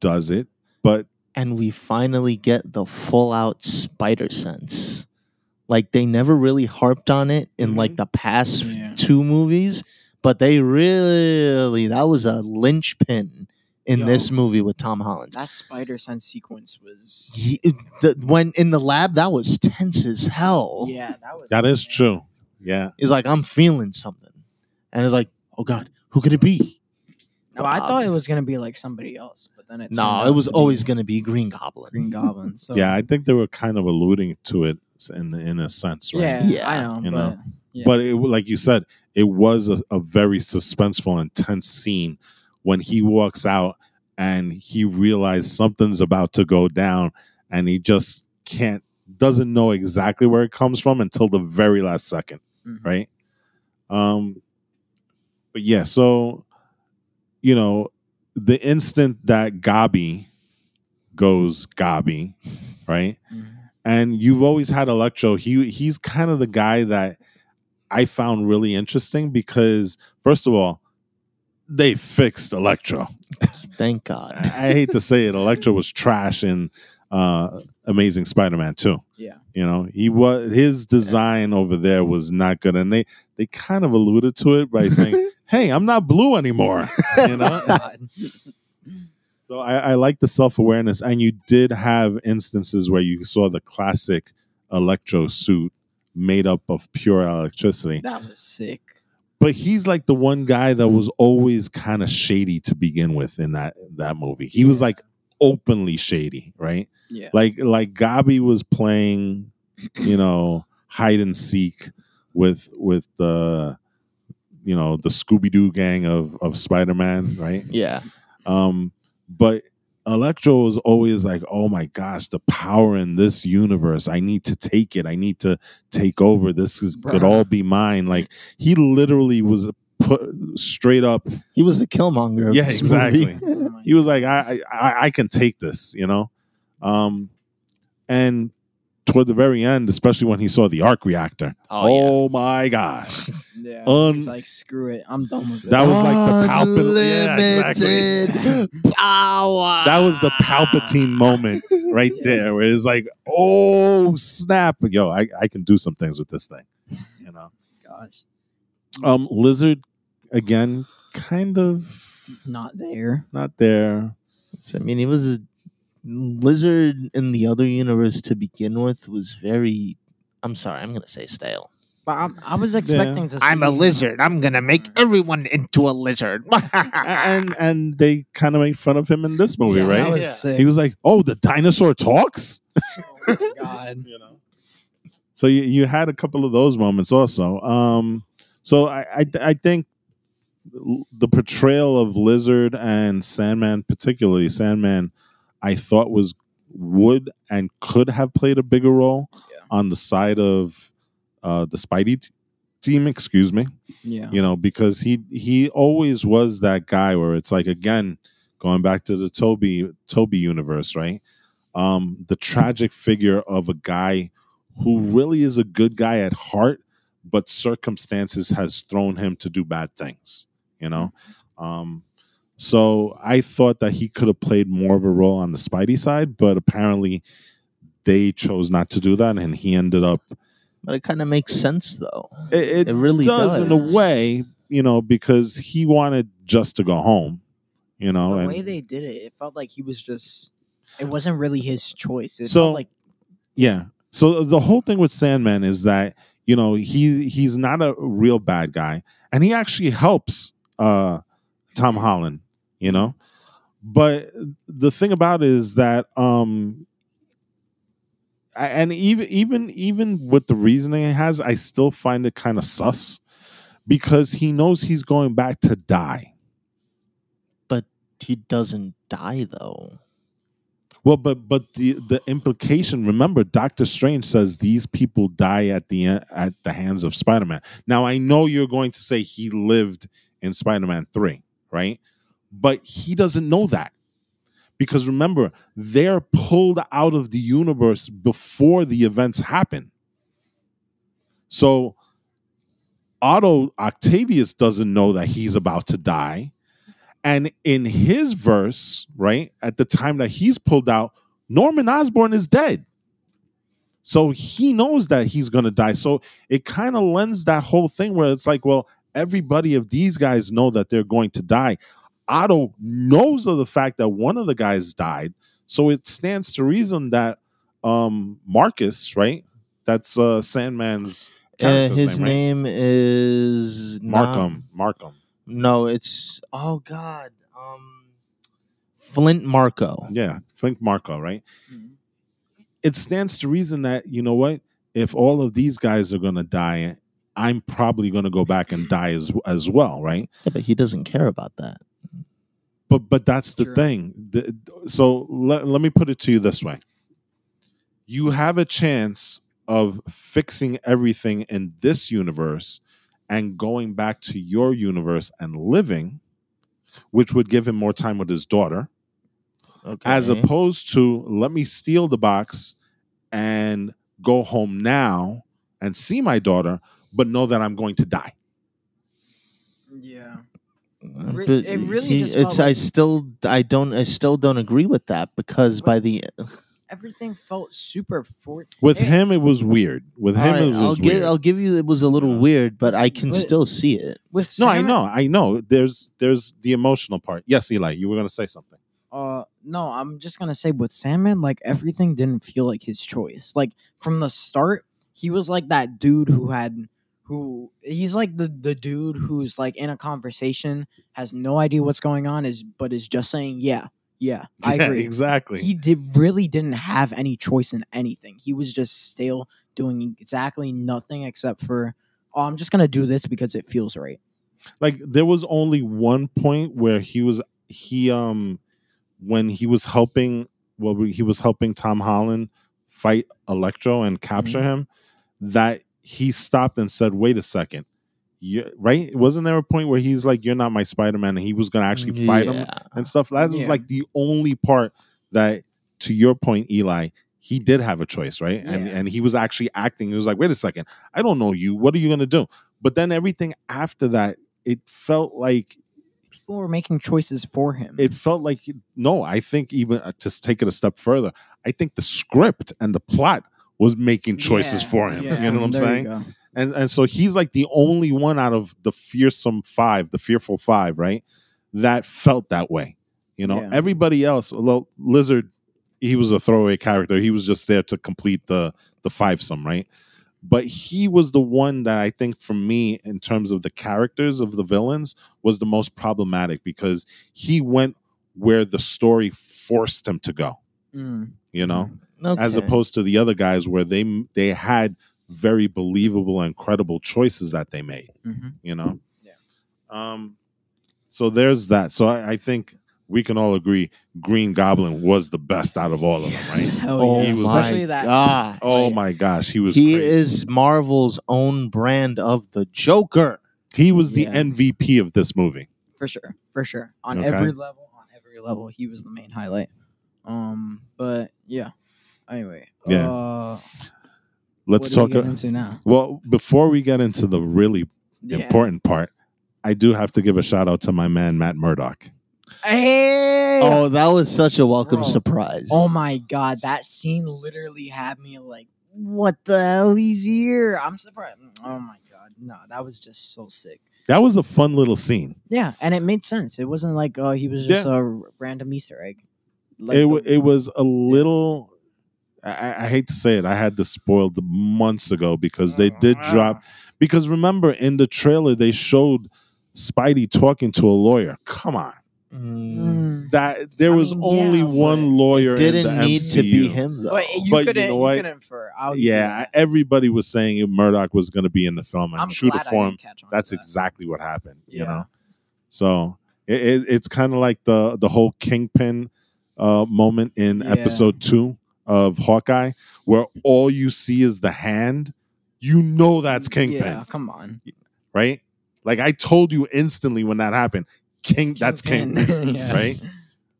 does it, but and we finally get the full out spider sense. Like they never really harped on it in like the past Yeah. two movies, but they really that was a linchpin in Yo. this movie with Tom Holland. That spider sense sequence was. He, the, when in the lab, that was tense as hell. Yeah, that was. that is true. Yeah. He's like, I'm feeling something, and it's like, oh god, who could it be? No, I thought it was gonna be like somebody else, but then it. No, it was to be always going to be Green Goblin. Green Goblin. So Yeah, I think they were kind of alluding to it in in a sense, right? yeah, Yeah, I know. you but, know. yeah. But it, like you said, it was a, a very suspenseful, intense scene when he walks out and he realized something's about to go down, and he just can't, doesn't know exactly where it comes from until the very last second, Mhm. right? Um, but yeah, so you know, the instant that Gobby goes Gobby, right? Mhm. and you've always had Electro. He he's kind of the guy that I found really interesting because first of all, they fixed Electro. Thank God. I hate to say it, Electro was trash in uh, Amazing Spider-Man too. Yeah. You know, he was his design over there was not good, and they they kind of alluded to it by saying, "Hey, I'm not blue anymore." you know, So I, I like the self awareness, and you did have instances where you saw the classic electro suit made up of pure electricity. that was sick. But he's like the one guy that was always kind of shady to begin with in that that movie. He was like openly shady, right? Yeah. Like like Gobby was playing, you know, hide and seek with with the you know the Scooby Doo gang of of Spider Man, right? yeah. Um, but Electro was always like, "Oh my gosh, the power in this universe! I need to take it. I need to take over. This is, could all be mine." Like he literally was put straight up. He was the Killmonger. Yeah, exactly. He was like, I, I, I can take this," you know. Um, and toward the very end, especially when he saw the arc reactor. Oh, Oh, my gosh. Yeah. Un- he's like, screw it. I'm done with it. That was like the Palpatine. Yeah, exactly. Power. That was the Palpatine moment right there, where it's like, oh snap, yo, I, I can do some things with this thing, you know. Gosh. Um, Lizard again, kind of Not there. not there. I mean, he was a lizard in the other universe to begin with. Was very. I'm sorry. I'm gonna say stale. But I, I was expecting to see. I'm a lizard. I'm gonna make everyone into a lizard. and and they kind of made fun of him in this movie, Yeah, right? was Yeah. He was like, "Oh, the dinosaur talks." oh my God. you know. So you, you had a couple of those moments also. Um, so I, I I think the portrayal of Lizard and Sandman, particularly Sandman, I thought was would and could have played a bigger role Yeah. on the side of uh, the Spidey t- team. Excuse me Yeah. you know because he he always was that guy where it's like again going back to the tobey tobey universe right um the tragic figure of a guy who really is a good guy at heart but circumstances has thrown him to do bad things you know um so i thought that he could have played more of a role on the spidey side but apparently they chose not to do that and he ended up but it kind of makes sense though. it, It really does, in a way, you know, because he wanted just to go home, you know, the and way they did it, it felt like he was just. It wasn't really his choice. It So- felt like yeah. So the whole thing with Sandman is that you know he he's not a real bad guy, and he actually helps uh, Tom Holland, you know. But the thing about it is that um and even even even with the reasoning it has, I still find it kind of sus because he knows he's going back to die. But he doesn't die though. Well, but but the the implication. Remember, Doctor Strange says these people die at the at the hands of Spider Man. Now, I know you're going to say he lived in Spider Man three, right? But he doesn't know that because remember, they're pulled out of the universe before the events happen. So, Otto Octavius doesn't know that he's about to die. And in his verse, right, at the time that he's pulled out, Norman Osborn is dead. So he knows that he's going to die. So it kind of lends that whole thing where it's like, well, everybody of these guys know that they're going to die. Otto knows of the fact that one of the guys died. So it stands to reason that um Marcus, right? That's uh Sandman's Uh, his name, right? name is not- Markham. Markham. No, it's oh god. Um Flint Marko. Yeah, Flint Marko, right? Mhm. it stands to reason that you know what if all of these guys are going to die i'm probably going to go back and die as as well right Yeah, but he doesn't care about that. But but that's the True. thing The- so let, let me put it to you this way you have a chance of fixing everything in this universe and going back to your universe and living which would give him more time with his daughter Okay. as opposed to let me steal the box and go home now and see my daughter, but know that I'm going to die. Yeah. Re- but it really he- just it's felt I still I don't I still don't agree with that because by the Everything felt super for With it- him, it was weird. With him, All right, it was I'll give weird. I'll give you it was a little Yeah. weird, but I can But- still see it. With no, I know, I know. There's there's the emotional part. Yes, Eli, you were going to say something. Uh, no, I'm just gonna say with Sandman, like everything didn't feel like his choice. Like from the start, he was like that dude who had, who he's like the the dude who's like in a conversation has no idea what's going on is but is just saying yeah, yeah, I Yeah, agree. exactly. He did really didn't have any choice in anything. He was just still doing exactly nothing except for oh, I'm just gonna do this because it feels right. like there was only one point where he was he um when he was helping well he was helping Tom Holland fight Electro and capture Mm-hmm. him that he stopped and said wait a second you right wasn't there a point where he's like you're not my Spider-Man and he was going to actually fight him and stuff that was Yeah. like the only part that to your point Eli he did have a choice, right? And and he was actually acting. He was like, wait a second, I don't know you. What are you gonna do? But then everything after that, it felt like People were making choices for him. it felt like no. I think even uh, to take it a step further, I think the script and the plot was making choices Yeah, for him. yeah, You know what I'm there saying? and and so he's like the only one out of the fearsome five, the fearful five, right? That felt that way. You know, Yeah. everybody else, although Lizard, he was a throwaway character. He was just there to complete the the fivesome, right? But he was the one that I think, for me, in terms of the characters of the villains, was the most problematic because he went where the story forced him to go. Mm. You know, Okay. as opposed to the other guys where they they had very believable and credible choices that they made hmm you know Yeah. um so there's that so I, I think we can all agree green goblin was the best out of all of them right Hell oh yeah. He was- my Especially that. god! oh my gosh he was he crazy. is Marvel's own brand of the Joker. he was the Yeah. mvp of this movie for sure for sure on Okay. every level on every level he was the main highlight um but yeah anyway Yeah. uh, let's what do talk we get a- into now? well before we get into the really Yeah. important part i do have to give a shout out to my man matt murdock. Hey! Oh, that was such a welcome Bro. surprise. oh my god that scene literally had me like what the hell he's here? I'm surprised oh my god no that was just so sick. That was a fun little scene. Yeah and it made sense. It wasn't like uh he was just a random easter egg. Like it, wa- the- it was a little I, I hate to say it i had this spoiled months ago because they did drop because remember in the trailer they showed spidey talking to a lawyer come on Mm. That there I was mean, only yeah, one lawyer Didn't in the need MCU. to be him though. But you But couldn't, know you, couldn't infer. I'll yeah everybody was saying murdock was going to be in the film and I'm true to glad I form didn't catch on to that's that. exactly what happened you know so it, it, it's kind of like the the whole kingpin uh moment in Yeah. episode two of hawkeye where all you see is the hand you know that's kingpin Yeah, come on. right like i told you instantly when that happened king that's Kingpin. Yeah. right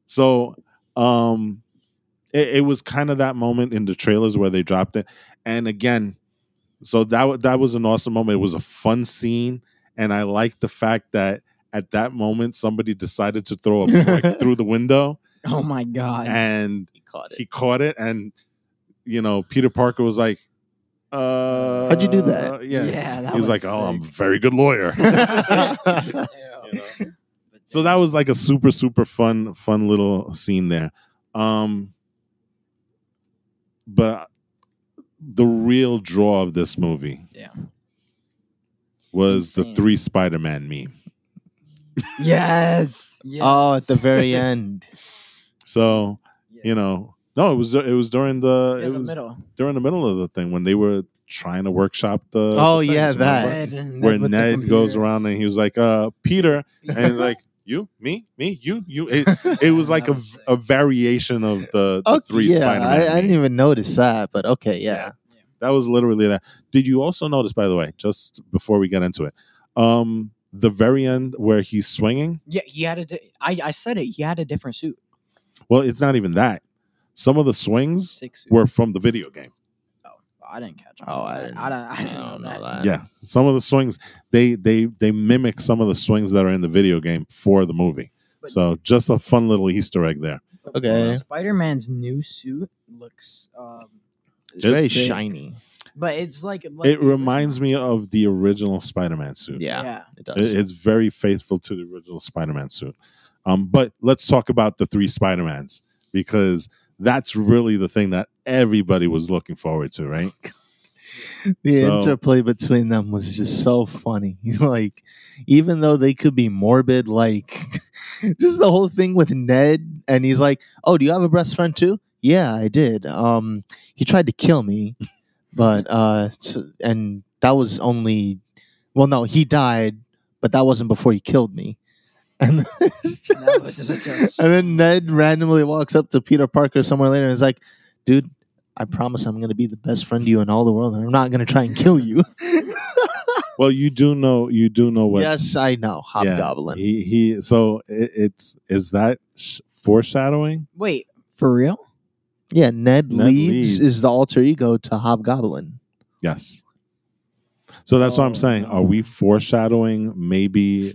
so um it, it was kind of that moment in the trailers where they dropped it and again so that that was an awesome moment it was a fun scene and i liked the fact that at that moment somebody decided to throw a brick through the window Oh my god. and caught it. he caught it and you know peter parker was like uh How'd you do that? yeah Yeah, that he's was like oh i'm a very good lawyer You know? so that was like a super super fun fun little scene there um but the real draw of this movie Yeah. was the three spider-man meme Yes. yes. Oh, at the very end. so Yeah. You know no it was it was during the Yeah, it the was middle. during the middle of the thing when they were trying to workshop the Oh, the yeah, things, that. remember? Ned, where with ned goes around and he was like uh peter and he's like you me me you you it, it was like a, a variation of the, the Okay, three yeah, spider-man I, I didn't even notice that, but okay, yeah. That was literally that. Did you also notice, by the way, just before we get into it, um, the very end where he's swinging? Yeah, he had a. Di- I I said it. He had a different suit. Well, it's not even that. Some of the swings Six were from the video game. Oh, I didn't catch. Oh, I didn't- I don't. I didn't I know don't that. know that. Yeah, some of the swings they they they mimic some of the swings that are in the video game for the movie. But- So just a fun little Easter egg there. But Okay. Spider Man's new suit looks. Um, very Sick. shiny. but it's like, like It reminds me of the original Spider-Man suit. Yeah, Yeah. it does. It- It's very faithful to the original Spider-Man suit. Um, but let's talk about the three Spider-Mans because that's really the thing that everybody was looking forward to, right? the So- interplay between them was just so funny. like, even though they could be morbid, like just the whole thing with Ned, and he's like, "Oh, do you have a best friend too?" Yeah, I did. Um, he tried to kill me, but uh, t- and that was only, well, no, he died, but that wasn't before he killed me. And it's That was just- such and then Ned randomly walks up to Peter Parker somewhere later and is like, dude, I promise I'm going to be the best friend to you in all the world and I'm not going to try and kill you. Well, you do know, you do know what. yes, I know. yeah, Hobgoblin. he he. So it, it's is that sh- foreshadowing? Wait, for real? Yeah, Ned, Ned Leeds, Leeds. is the alter ego to Hobgoblin. Yes. So that's what I'm Oh, saying. Are we foreshadowing maybe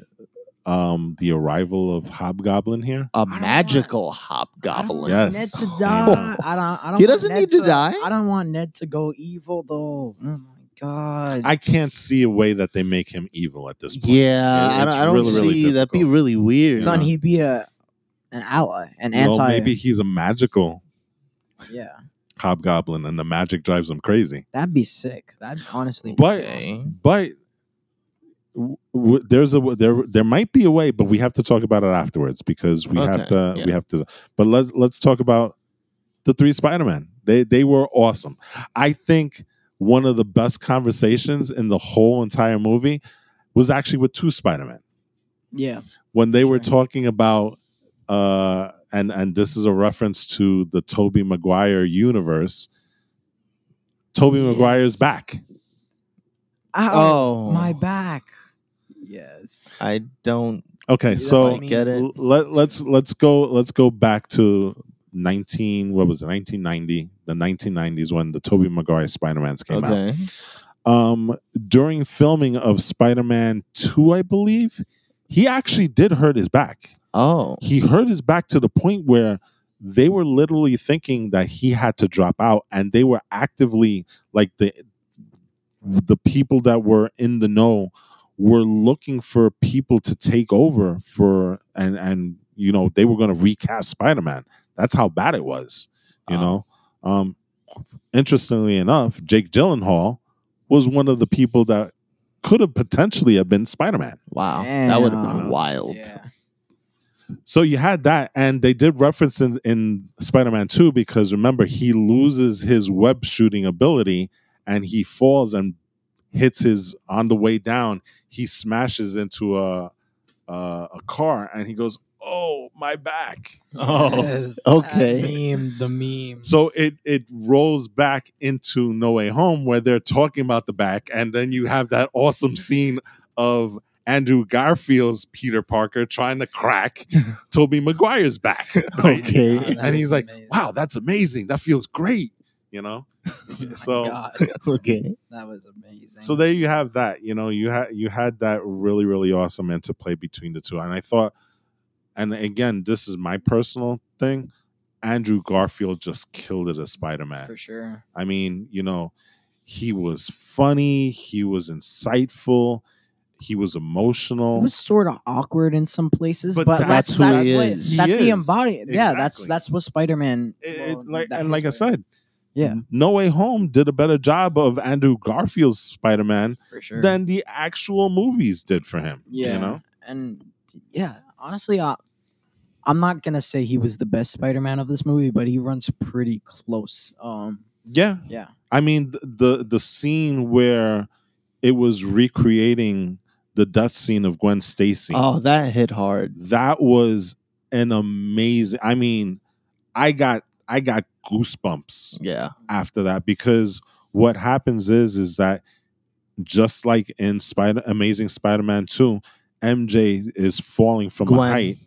um the arrival of Hobgoblin here? A want- magical I don't Hobgoblin. Yeah. want Yes. Ned to Oh. die. I don't. I don't He doesn't Ned need to die. I don't want Ned to go evil though. Oh my god. I can't see a way that they make him evil at this point. Yeah, I don't, I don't really, really see that'd be really weird. Son, Yeah. he'd be a an ally, an Well, anti. maybe he's a magical Yeah, hobgoblin and the magic drives him crazy. that'd be sick. That'd honestly. Be But awesome. but w- w- there's a there there might be a way, but we have to talk about it afterwards because we have to yeah. we have to. But let's let's talk about the three Spider Man. They they were awesome. I think one of the best conversations in the whole entire movie was actually with two Spider Man yeah, when they were talking about uh and and this is a reference to the Tobey Maguire universe. Tobey Yes. Maguire's back. Ow, Oh. my back. Yes. I don't Okay, so I mean- get it. let let's let's go let's go back to 19 what was it 1990 the 1990s when the Tobey Maguire Spider-Mans came out. Um during filming of Spider-Man 2 I believe he actually did hurt his back. Oh. He hurt his back to the point where they were literally thinking that he had to drop out and they were actively like the the people that were in the know were looking for people to take over for and and you know they were going to recast Spider-Man. That's how bad it was, you know. Um interestingly enough, Jake Gyllenhaal was one of the people that could have potentially have been Spider-Man. Wow. That would have been wild. Yeah. So you had that, and they did reference in, in Spider Man 2 because remember, he loses his web shooting ability and he falls and hits his on the way down. He smashes into a, a, a car and he goes, Oh, my back. Oh. Yes, okay. Meme, the meme. So it, it rolls back into No Way Home where they're talking about the back, and then you have that awesome scene of Andrew Garfield's Peter Parker trying to crack Tobey Maguire's back. right? Okay. Wow, and he's was like, amazing. "Wow, that's amazing. That feels great." You know. Oh so Okay. that was amazing. so there you have that. You know, you had you had that really really awesome interplay between the two, and I thought, and again, this is my personal thing. Andrew Garfield just killed it as Spider Man. for sure. I mean, you know, he was funny, he was insightful, he was emotional. It was sort of awkward in some places, But but, that's that's who that's, he what, is. that's He the is. embody. Yeah, that's that's what Spider Man. It- it- like, and is like I said, yeah, No Way Home did a better job of Andrew Garfield's Spider Man sure. than the actual movies did for him. yeah, You know? and yeah, honestly, I, I'm not gonna say he was the best Spider Man of this movie, but he runs pretty close. Um, Yeah. yeah, I mean, th- the the scene where it was recreating the death scene of Gwen Stacy. Oh, that hit hard. that was an amazing. I mean, I got I got goosebumps Yeah. after that because what happens is is that just like in Spider Amazing Spider-Man 2, MJ is falling from a height.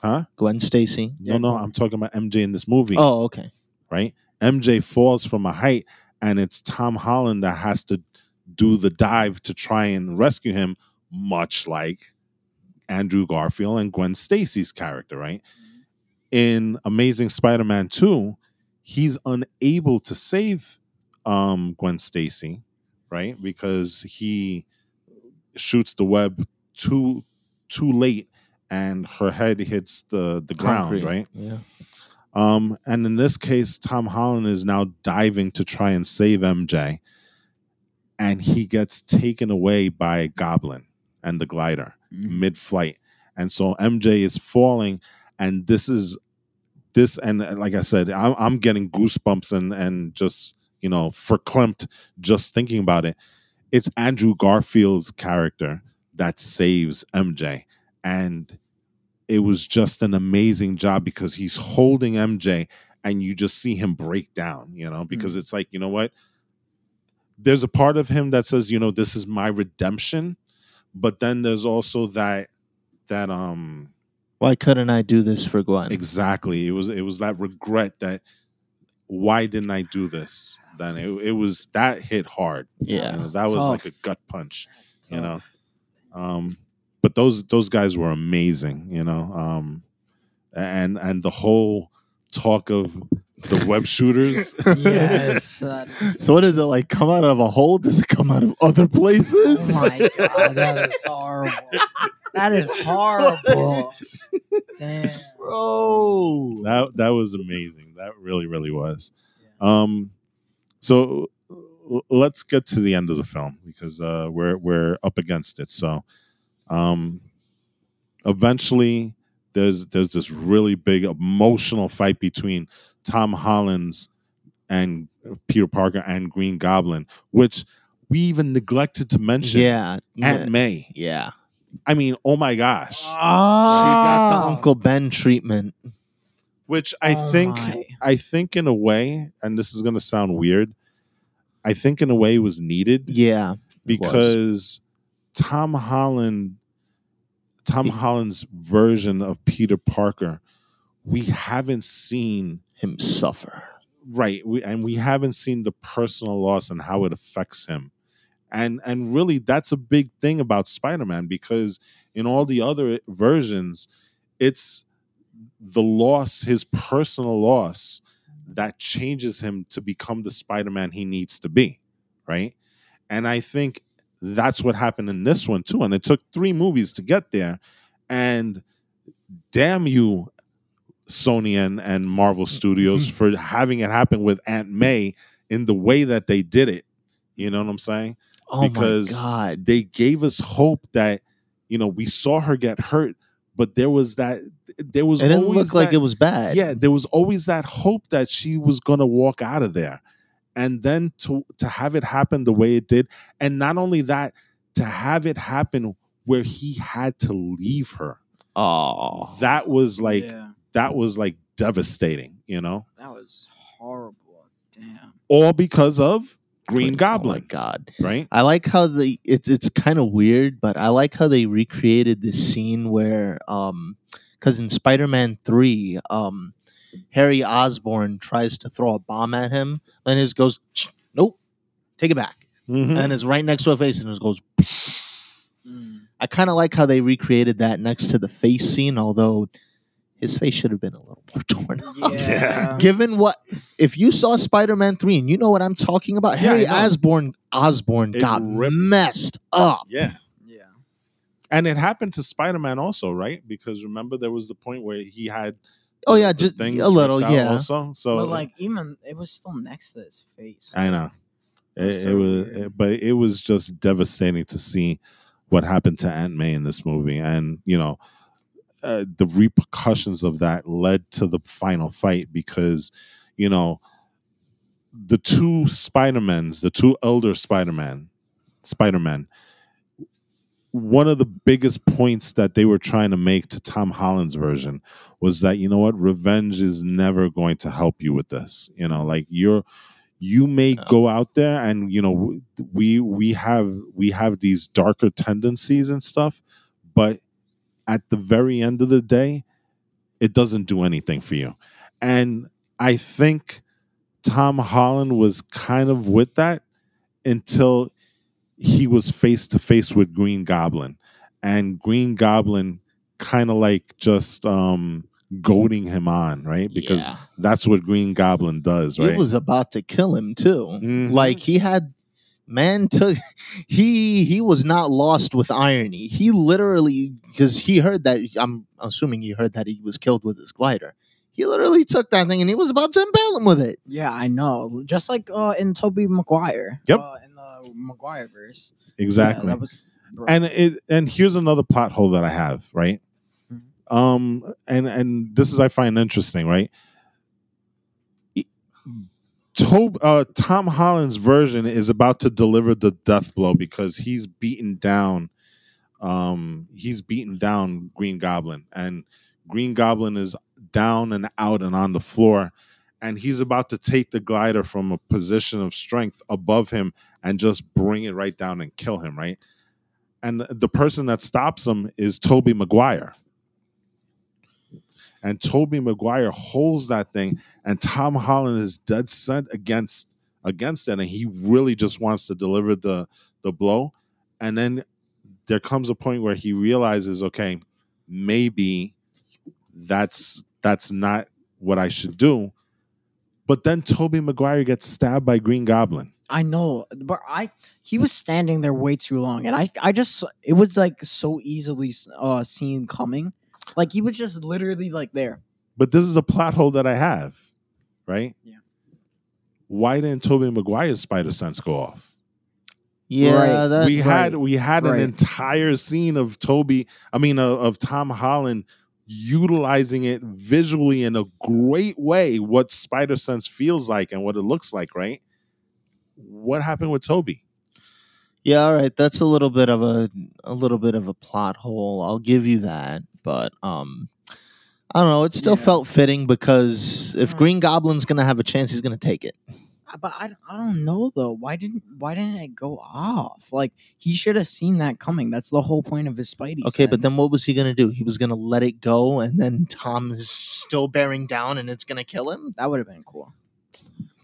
Huh? Gwen Stacy. No, no, I'm talking about MJ in this movie. Oh, okay. right? MJ falls from a height, and it's Tom Holland that has to do the dive to try and rescue him, much like Andrew Garfield and Gwen Stacy's character, right? In Amazing Spider-Man 2, he's unable to save um, Gwen Stacy, right? Because he shoots the web too too late and her head hits the the ground, Concrete. right? Yeah. Um, and in this case, Tom Holland is now diving to try and save MJ, and he gets taken away by Goblin and the glider Mhm. mid-flight, and so MJ is falling, and this is this, and like I said, I'm, I'm getting goosebumps and and just you know verklempt just thinking about it. It's Andrew Garfield's character that saves MJ, and it was just an amazing job because he's holding MJ and you just see him break down, you know, because it's like, you know what? There's a part of him that says, you know, this is my redemption, but then there's also that that um Why couldn't I do this for Gwen? exactly. It was it was that regret that why didn't I do this? Then it, it was that hit hard. You Yeah. know, that was Tough. like a gut punch. You know. Um, but those those guys were amazing. You know, um, and and the whole talk of the web shooters. yes. that- So what is it like? Come out of a hole? Does it come out of other places? oh my god, that is horrible. That is horrible. Damn. Bro. that that was amazing. That really really was. Um, so let's get to the end of the film because uh, we're we're up against it. So, um, eventually there's there's this really big emotional fight between Tom Holland's and Peter Parker and Green Goblin, which we even neglected to mention. Yeah. Aunt May. yeah. I mean, oh my gosh. She got ah. the Oh. Uncle Ben treatment. Which I Oh think my. I think in a way, and this is gonna sound weird, I think in a way was needed Yeah. because Tom Holland Tom He- Holland's version of Peter Parker, we haven't seen him suffer. right, we, and we haven't seen the personal loss and how it affects him. And and really that's a big thing about Spider-Man because in all the other versions, it's the loss, his personal loss, that changes him to become the Spider-Man he needs to be, right? And I think that's what happened in this one too. And it took three movies to get there. And damn you, Sony and, and Marvel Studios, for having it happen with Aunt May in the way that they did it. You know what I'm saying? Oh Because my god. They gave us hope that, you know, we saw her get hurt, but there was that there was It didn't always look like it was bad. yeah, there was always that hope that she was gonna walk out of there, and then to to have it happen the way it did, and not only that, to have it happen where he had to leave her. Oh. That was like yeah, that was like devastating, you know, that was horrible. Damn. all because of Green Oh my Goblin, god. right? I like how the it's it's kind of weird, but I like how they recreated this scene where um because in Spider-Man 3, um Harry Osborn tries to throw a bomb at him and it goes, "Shh, nope, take it back. Mhm. And it's right next to a face and it goes Mm. I kind of like how they recreated that next to the face scene, although his face should have been a little more torn up. Yeah. Given what, if you saw Spider Man 3 and you know what I'm talking about, Yeah, Harry know. Osborn, Osborn It got ripped. messed up. yeah. yeah. And it happened to Spider Man also, right? Because remember there was the point where he had Oh, yeah, just a little, yeah. Also, so but like even it was still next to his face. I know. It, so it was, it- but it was just devastating to see what happened to Aunt May in this movie, and you know, uh, the repercussions of that led to the final fight because, you know, the two Spider Mans, the two elder Spider Man, Spider Man. One of the biggest points that they were trying to make to Tom Holland's version was that you know what, revenge is never going to help you with this. You know, like you're you may No. go out there and you know we we have we have these darker tendencies and stuff but at the very end of the day it doesn't do anything for you and i think tom holland was kind of with that until he was face to face with green goblin and green goblin kind of like just um goading him on right because Yeah. that's what green goblin does right He was about to kill him too. Mhm. Like he had man took he he was not lost with irony. He literally because he heard that I'm assuming he heard that he was killed with his glider. He literally took that thing and he was about to impale him with it. Yeah, I know. Just like uh, in Tobey Maguire. Yep. Uh, in the Maguire verse. exactly that was. and it and here's another plot hole that I have, right? Mhm. Um, and and this is I find interesting, right? Tob, uh, Tom Holland's version is about to deliver the death blow because he's beaten down, um, he's beaten down Green Goblin, and Green Goblin is down and out and on the floor, and he's about to take the glider from a position of strength above him and just bring it right down and kill him, right? and the person that stops him is Tobey Maguire. And Tobey Maguire holds that thing, and Tom Holland is dead set against against it, and he really just wants to deliver the the blow, and then there comes a point where he realizes, okay, maybe that's that's not what I should do. But then Tobey Maguire gets stabbed by Green Goblin. I know, but I he was standing there way too long, and I I just it was like so easily uh seen coming, like he was just literally like there. But this is a plot hole that I have, right? Yeah. Why didn't Tobey Maguire's spider sense go off? Yeah, Right. that, we had right, we had right. an entire scene of Tobey, I mean of, of Tom Holland utilizing it visually in a great way what spider sense feels like and what it looks like, right? What happened with Tobey? Yeah, all right. That's a little bit of a a little bit of a plot hole. I'll give you that, but um, I don't know. It still Yeah. felt fitting because if. Green Goblin's gonna have a chance, he's gonna take it. Uh, But I, I don't know though. Why didn't why didn't it go off? Like he should have seen that coming. That's the whole point of his Spidey. Okay, but then what was he gonna do? He was gonna let it go, and then Tom is still bearing down, and it's gonna kill him. that would have been cool.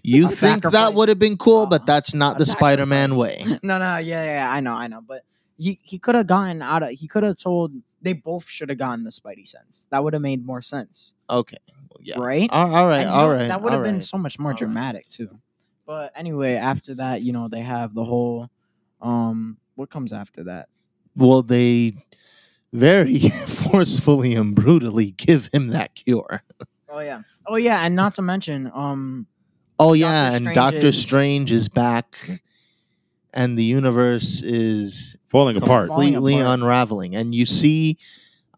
You A think that would have been cool, Uh, but that's not the Spider-Man way. no, no, yeah, yeah, I know, I know. But he he could have gotten out of. He could have told. They both should have gotten the Spidey sense. That would have made more sense, Okay, yeah. right? All, all right, And, all know, right. That would have been right. so much more all right. dramatic too. But anyway, after that, you know, they have the whole. Um, what comes after that? Well, they very forcefully and brutally give him that cure. Oh yeah. Oh yeah, and not to mention, um, Oh yeah, Doctor and Doctor Strange is back, and the universe is Falling apart. Falling completely apart. unraveling. And you see,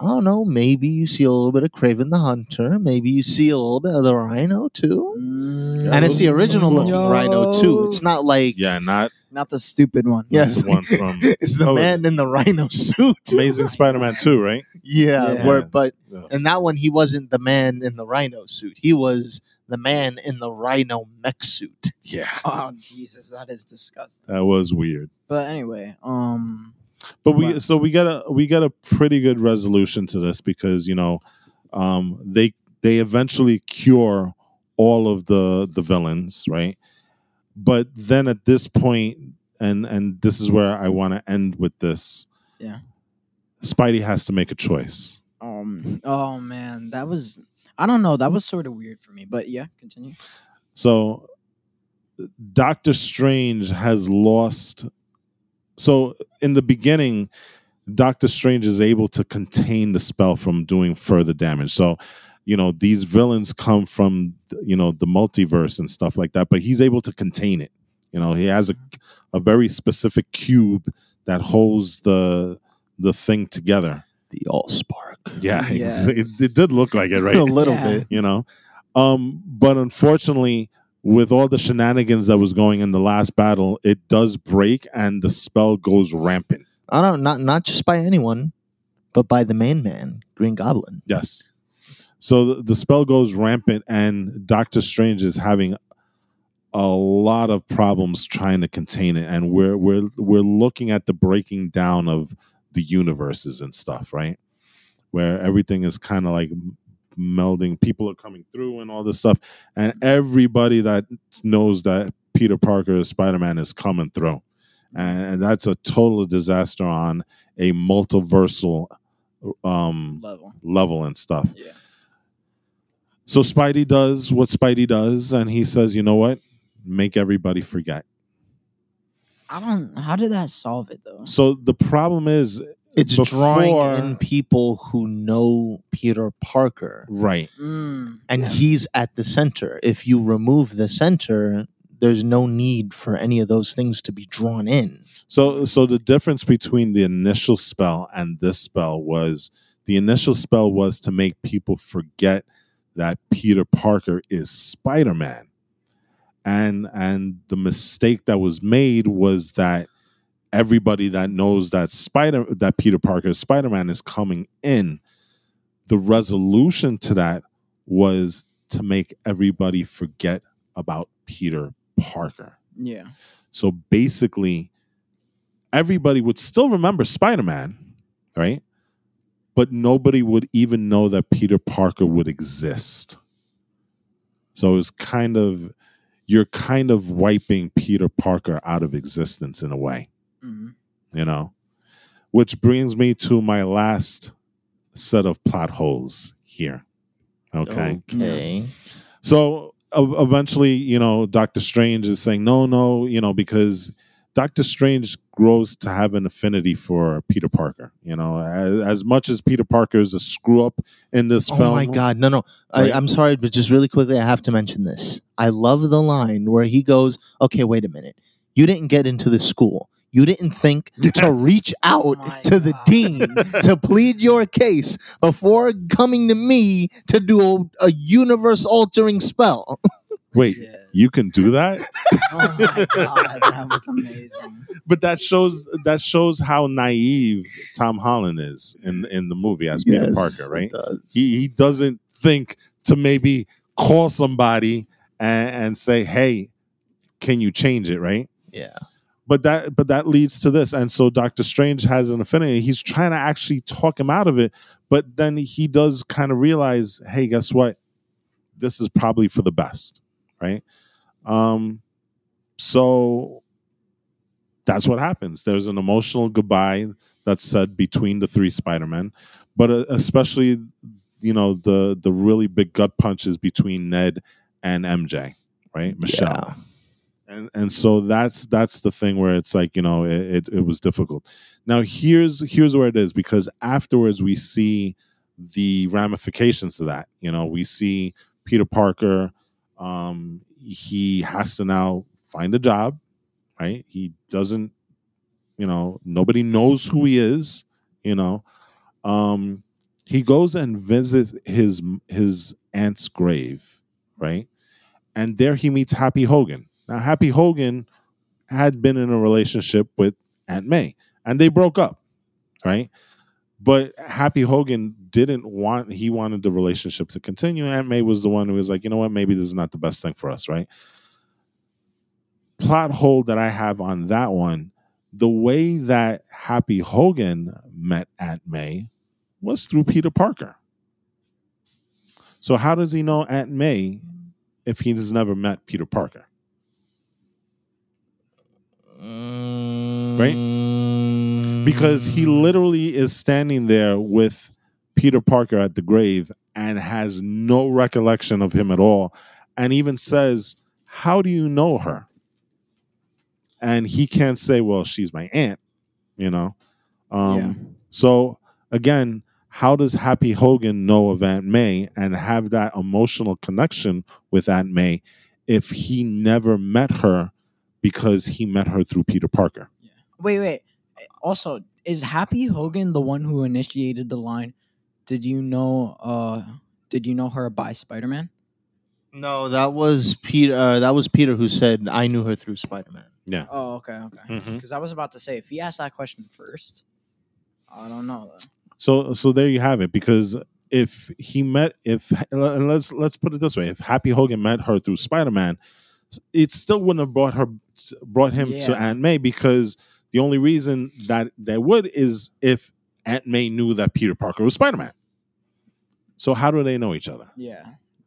I don't know, maybe you see a little bit of Kraven the Hunter, maybe you see a little bit of the Rhino too, mm, and it's the original looking no. Rhino too. It's not like Yeah, not not the stupid one. yes, the one from it's the Oh, man in the Rhino suit. Amazing Spider-Man 2, right? Yeah, Yeah. Where, but Yeah. in that one, he wasn't the man in the Rhino suit. He was the man in the Rhino mech suit. Yeah. Oh Jesus, that is disgusting. That was weird. But anyway, um, But we Wow. so we got a we got a pretty good resolution to this because you know um, they they eventually cure all of the the villains, right? But then at this point, and and this is where I want to end with this. Yeah. Spidey has to make a choice. um, oh man, that was I don't know, that was sort of weird for me. But yeah, continue. So Doctor Strange has lost. So in the beginning, Doctor Strange is able to contain the spell from doing further damage. So, you know, these villains come from, you know, the multiverse and stuff like that, but he's able to contain it. You know, he has a, a very specific cube that holds the the thing together. The All Spark. Yeah, Yes. it, it did look like it, right? a little Yeah. bit. you know um but unfortunately with all the shenanigans that was going in the last battle it does break and the spell goes rampant. I don't not not just by anyone, but by the main man, Green Goblin. yes. So the, the spell goes rampant and doctor strange is having a lot of problems trying to contain it. And we're we're we're looking at the breaking down of the universes and stuff right? Where everything is kind of like melding people are coming through and all this stuff and everybody that knows that peter parker is spider-man is coming through and, that's a total disaster on a multiversal um Level. level and stuff Yeah. so spidey does what spidey does and he says you know what make everybody forget I don't how did that solve it though? so the problem is It's Before- drawing in people who know Peter Parker, right Mm, and yeah. he's at the center. If you remove the center, there's no need for any of those things to be drawn in. So, so the difference between the initial spell and this spell was the initial spell was to make people forget that Peter Parker is Spider Man, and and the mistake that was made was that everybody that knows that Spider that Peter Parker Spider Man is coming in. The resolution to that was to make everybody forget about Peter Parker. yeah. So basically, everybody would still remember Spider Man, right? but nobody would even know that Peter Parker would exist. So it's kind of you're kind of wiping Peter Parker out of existence in a way, Mhm. you know. Which brings me to my last set of plot holes here. Okay. Okay. So eventually, you know, Doctor Strange is saying, no, no, you know, because Doctor Strange grows to have an affinity for Peter Parker. You know, as, as much as Peter Parker is a screw up in this Oh film. Oh my god, no, no. Right. I, I'm sorry, but just really quickly, I have to mention this. I love the line where he goes, "Okay, wait a minute. You didn't get into the school. You didn't think to reach oh out my to the God. dean to plead your case before coming to me to do a, a universe altering spell." Wait, Yes. you can do that? Oh my god, that was amazing. but that shows that shows how naive Tom Holland is in in the movie as Peter Yes, Parker, right? it does. he he doesn't think to maybe call somebody and, and say, "Hey, can you change it?" Right? yeah. But that but that leads to this, and so Doctor Strange has an affinity. He's trying to actually talk him out of it, but then he does kind of realize, "Hey, guess what? This is probably for the best." Right? Um, so that's what happens. There's an emotional goodbye that's said between the three Spider-Men, but uh, especially you know the the really big gut punches between Ned and MJ, right? Michelle. And and so that's that's the thing where it's like, you know, it, it, it was difficult. Now here's here's where it is because afterwards we see the ramifications of that. You know, we see Peter Parker um he has to now find a job, right? He doesn't you know, nobody knows who he is, you know. Um he goes and visits his his aunt's grave, right? And there he meets Happy Hogan. Now Happy Hogan had been in a relationship with Aunt May and they broke up, right? But Happy Hogan didn't want he wanted the relationship to continue. Aunt May was the one who was like, you know what, maybe this is not the best thing for us, right? Plot hole that I have on that one, the way that Happy Hogan met Aunt May was through Peter Parker. So how does he know Aunt May if he's never met Peter Parker? Right? because he literally is standing there with Peter Parker at the grave and has no recollection of him at all and even says, How do you know her? And he can't say, Well, she's my aunt, you know? Um, Yeah. So again, how does Happy Hogan know of Aunt May and have that emotional connection with Aunt May if he never met her because he met her through Peter Parker? Yeah. Wait, wait. Also, is Happy Hogan the one who initiated the line? Did you know? Uh, did you know her by Spider Man? No, that was Peter. Uh, that was Peter who said, "I knew her through Spider Man." Yeah. Oh, okay, okay. Because I was about to say, if he asked that question first, I don't know. Though. So so there you have it. Because if he met if and let's let's put it this way, if Happy Hogan met her through Spider Man, it still wouldn't have brought her brought him to Aunt May because the only reason that they would is if Aunt May knew that Peter Parker was Spider Man. So how do they know each other? Yeah,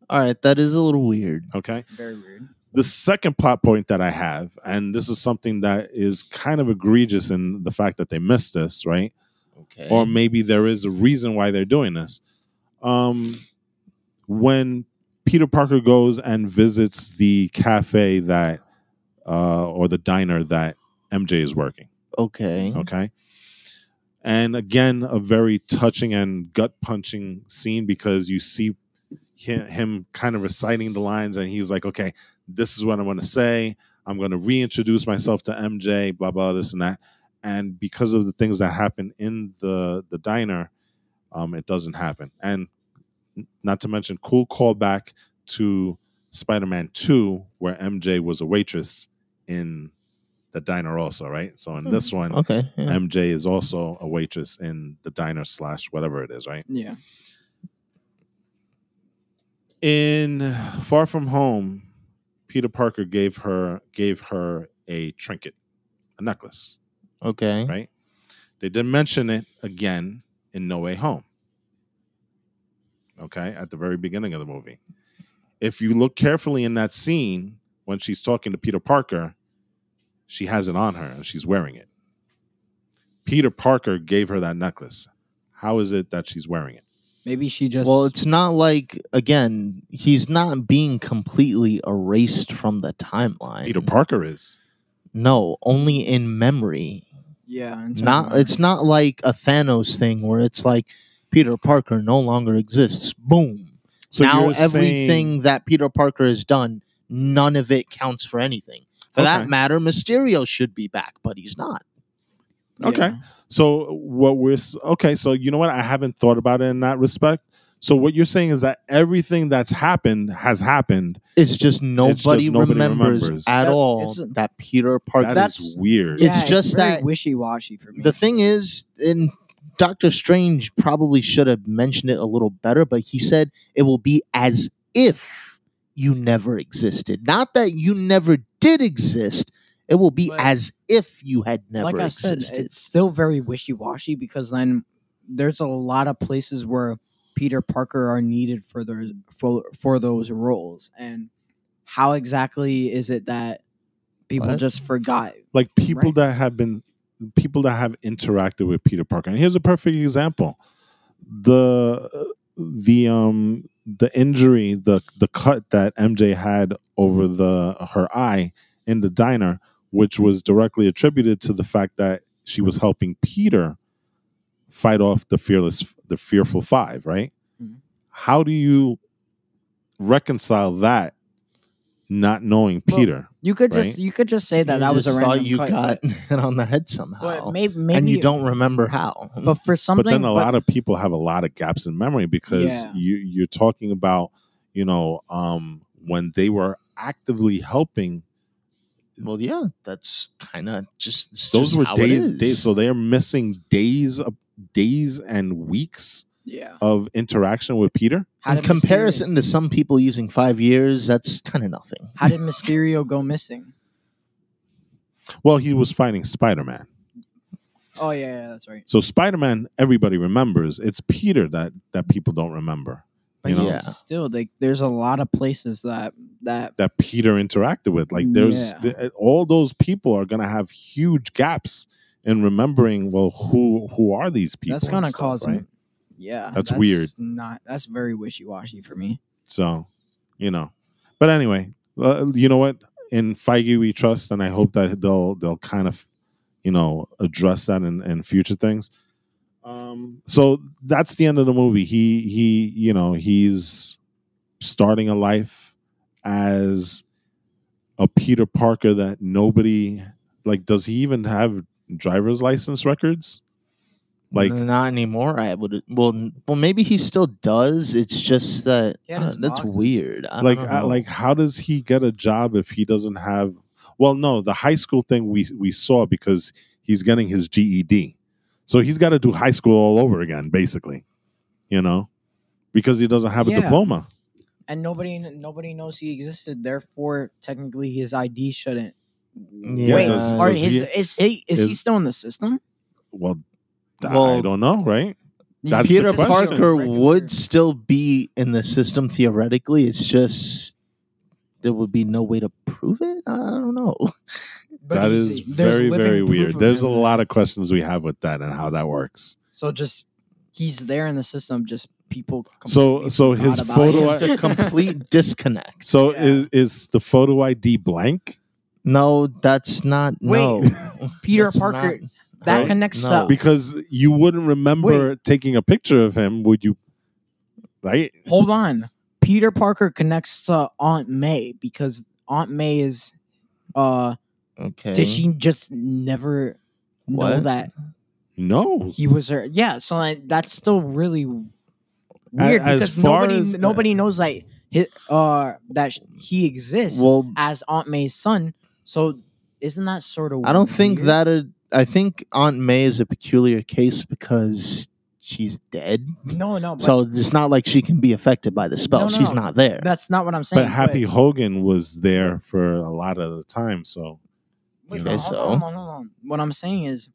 All right, that is a little weird. Okay. very weird. The second plot point that I have, and this is something that is kind of egregious in the fact that they missed this, right? Okay. or maybe there is a reason why they're doing this. Um, when Peter Parker goes and visits the cafe that, uh, or the diner that MJ is working, okay. okay, and again, a very touching and gut punching scene because you see him, him kind of reciting the lines, and he's like, "Okay, this is what I'm going to say. I'm going to reintroduce myself to MJ, blah blah, this and that." And because of the things that happen in the the diner, um, it doesn't happen. And not to mention, cool callback to Spider-Man Two, where MJ was a waitress in the diner, also, right? So in this hmm, one, Okay. yeah. MJ is also a waitress in the diner slash whatever it is, right? Yeah. In Far From Home, Peter Parker gave her gave her a trinket, a necklace, Okay. right? They didn't mention it again in No Way Home. Okay, at the very beginning of the movie. If you look carefully in that scene when she's talking to Peter Parker, she has it on her and she's wearing it. Peter Parker gave her that necklace. How is it that she's wearing it? Maybe she just. Well, it's not like again, he's not being completely erased from the timeline. Peter Parker is. No, only in memory. yeah. in Not of- it's not like a Thanos thing where it's like Peter Parker no longer exists. Boom. So now everything saying- that Peter Parker has done, none of it counts for anything. For Okay. that matter, Mysterio should be back, but he's not. Okay. Yeah. So what we're okay. So you know what? I haven't thought about it in that respect. So what you're saying is that everything that's happened has happened. It's just nobody, nobody remembers, remembers. at That- all a- that Peter Parker. That That's- is weird. It's Yeah, just very that- wishy-washy for me. The thing is, in Doctor Strange probably should have mentioned it a little better, but he said it will be as if you never existed. Not that you never did exist. It will be But- as if you had never like I said, existed. it's still very wishy-washy because then there's a lot of places where Peter Parker are needed for those for, for those roles, and how exactly is it that people What? just forgot? like people Right. that have been people that have interacted with Peter Parker. And here's a perfect example. The the um the injury, the the cut that MJ had over the her eye in the diner, which was directly attributed to the fact that she was helping Peter fight off the fearless the fearful five, right? Mhm. How do you reconcile that not knowing Well, Peter? You could Right. just you could just say that You that was a random thought you cut, got but- it on the head somehow, but maybe maybe and you don't remember how. But for something, but then a lot of people have a lot of gaps in memory because Yeah. you you're talking about you know um when they were actively helping well, yeah, that's kind of just it's those just were how days is. days so they're missing days of days and weeks yeah. of interaction with peter How in did Mysterio- comparison to some people using five years, that's kind of nothing. how did Mysterio go missing? well he was fighting spider-man Oh yeah, yeah that's right. so spider-man everybody remembers it's peter that that people don't remember But you know Yeah. still, like, there's a lot of places that that that peter interacted with like there's Yeah. th- eh, all those people are going to have huge gaps in remembering well who who are these people that's and gonna stuff, cause right Yeah, That's weird. Not that's very wishy washy for me. So, you know, but anyway, uh, you know what? In Feige we trust, and I hope that they'll they'll kind of, you know, address that in, in future things. Um, so that's the end of the movie. He he, you know, he's starting a life as a Peter Parker that nobody like. Does he even have driver's license records? Like, not anymore. I would well, well, maybe he still does. It's just that He uh, that's boxes. weird. I like don't know. like how does he get a job if he doesn't have well no the high school thing we we saw because he's getting his GED so he's got to do high school all over again basically you know because he doesn't have a diploma And nobody nobody knows he existed. Therefore, technically, his ID shouldn't. Yeah, Wait, does- or does his, he- is he is, he still in the system? well, I Well, don't know right That's Peter the. Parker would still be in the system theoretically. It's just there would be no way to prove it. I don't know. But that he's- very very weird there's a lot of questions we have with that and how that works So just he's there in the system. Just people. So- so his photo him. A complete disconnect. so Yeah. is is the photo ID blank No, that's not. no, Peter That's Parker. not- that right? connects No. to. because you wouldn't remember taking a picture of him would you right Hold on. Peter Parker connects to Aunt May because Aunt May is. Uh, Okay. did she just never know that no he was her? Yeah, so like, that's still really weird as because far nobody as- nobody knows like his, uh that he exists Well, as Aunt May's son. So isn't that sort of? I don't think weird? that. A, I think Aunt May is a peculiar case because she's dead. No, no. But So it's not like she can be affected by the spell. No, no, she's no. not there. that's not what I'm saying. but happy hogan was there for a lot of the time so Wait, you no, know, hold so- on, hold on, hold on. What I'm saying is,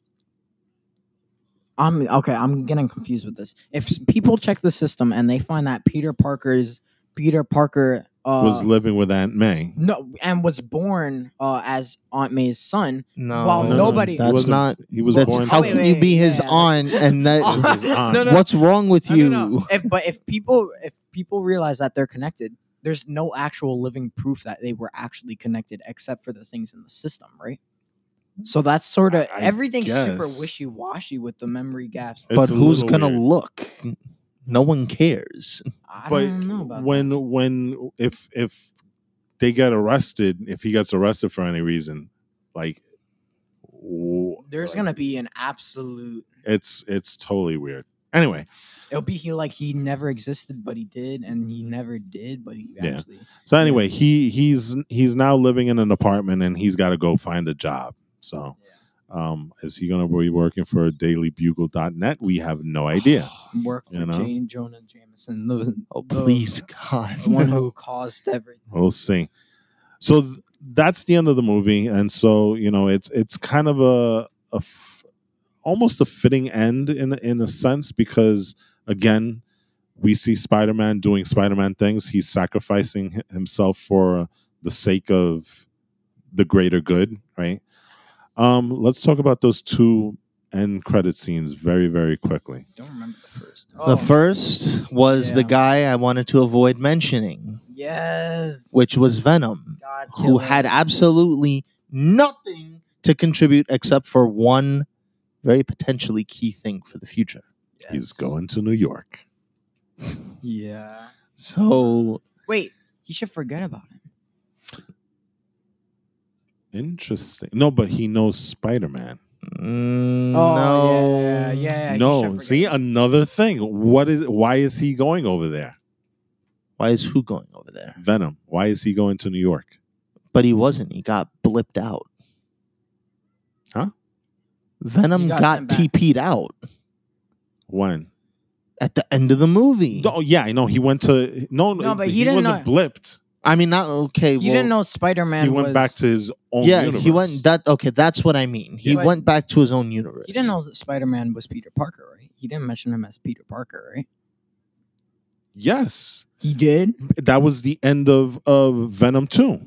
I'm okay. I'm getting confused with this. If people check the system and they find that Peter Parker's Peter Parker uh, was living with Aunt May. no and was born uh, as Aunt May's son, No, Well, No, no, nobody- He That's wasn't- He was That's born. how Oh, wait, can wait, you be his yeah, aunt and that? His aunt. No, no. What's wrong with No, you? no, no. If, but if people if people realize that they're connected, there's no actual living proof that they were actually connected, except for the things in the system, right? So that's sort of I- I everything's super wishy washy with the memory gaps. It's but who's gonna weird. look? No one cares. I but don't know about when that. when if if they get arrested, if he gets arrested for any reason, like there's like, gonna be an absolute. it's it's totally weird. Anyway, It'll be he like he never existed, but he did, and he never did, but he Yeah. actually. so anyway, he he's he's now living in an apartment and he's got to go find a job. So, um, is he going to be working for DailyBugle.net? We have no idea. Work for You know? J. Jonah Jameson, the, Oh the- please, God! the one who caused everything. We'll see. So th- that's the end of the movie, and so you know, it's it's kind of a, a f- almost a fitting end in in a sense because again, we see Spider Man doing Spider Man things. He's sacrificing hi- himself for the sake of the greater good, right? Um, let's talk about those two end credit scenes very very quickly. Don't remember the first. The Oh, first was the guy I wanted to avoid mentioning, yes, which was Venom, God who kill had absolutely nothing to contribute except for one very potentially key thing for the future. He's going to New York. Yeah. So Wait, he should forget about him. Interesting. No, but he knows Spider Man. mm, Oh, no, yeah, yeah, yeah. no, see another thing. What is? Why is he going over there? Why is who going over there? Venom. Why is he going to New York? But he wasn't. He got blipped out. Huh? Venom He got got, sent back. TP'd out When? at the end of the movie. Oh yeah, I know. He went to no, No, but he didn't wasn't know- blipped. I mean, not okay. You well, didn't know Spider Man. He went back to his own. Yeah, universe. he went. That okay. That's what I mean. He But- went back to his own universe. He didn't know that Spider Man was Peter Parker, right? He didn't mention him as Peter Parker, right? Yes, He did. that was the end of of Venom two.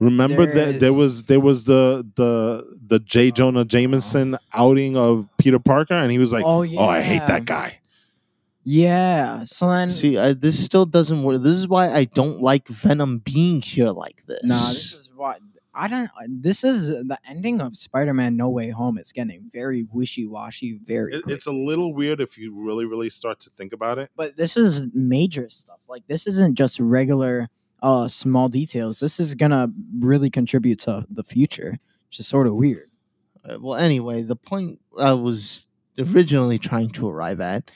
Remember There that there is- was there was the the the J oh. Jonah Jameson outing of Peter Parker, and he was like, oh yeah. "Oh. I hate that guy." Yeah. So then, See, I, this still doesn't work. This is why I don't like Venom being here like this. nah, this is what I don't. This is the ending of Spider Man No Way Home. It's getting very wishy washy, very. It, it's a little weird if you really really start to think about it. but this is major stuff. Like this isn't just regular uh small details. This is gonna really contribute to the future, which is sort of weird. Uh, well, anyway, the point I was originally trying to arrive at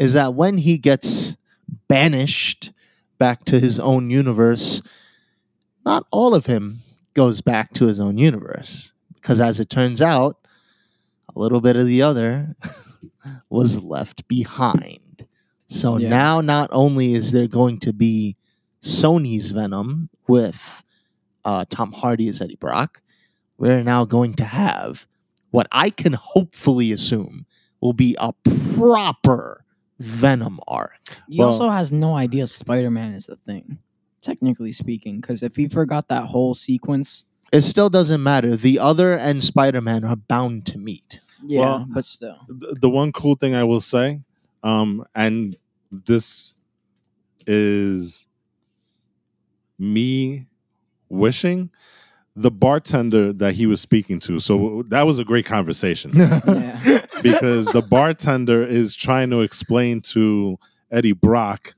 is that when he gets banished back to his own universe, not all of him goes back to his own universe. Because as it turns out, a little bit of the other was left behind. So Yeah. now, not only is there going to be Sony's Venom with uh, Tom Hardy as Eddie Brock, we're now going to have what I can hopefully assume will be a proper Venom arc. He Well- also has no idea Spider Man is a thing, technically speaking, because if he forgot that whole sequence, It still doesn't matter. The other and Spider Man are bound to meet. yeah, Well, but still, the, the one cool thing I will say, um, and this is me wishing the bartender that he was speaking to. So that was a great conversation yeah, because the bartender is trying to explain to Eddie Brock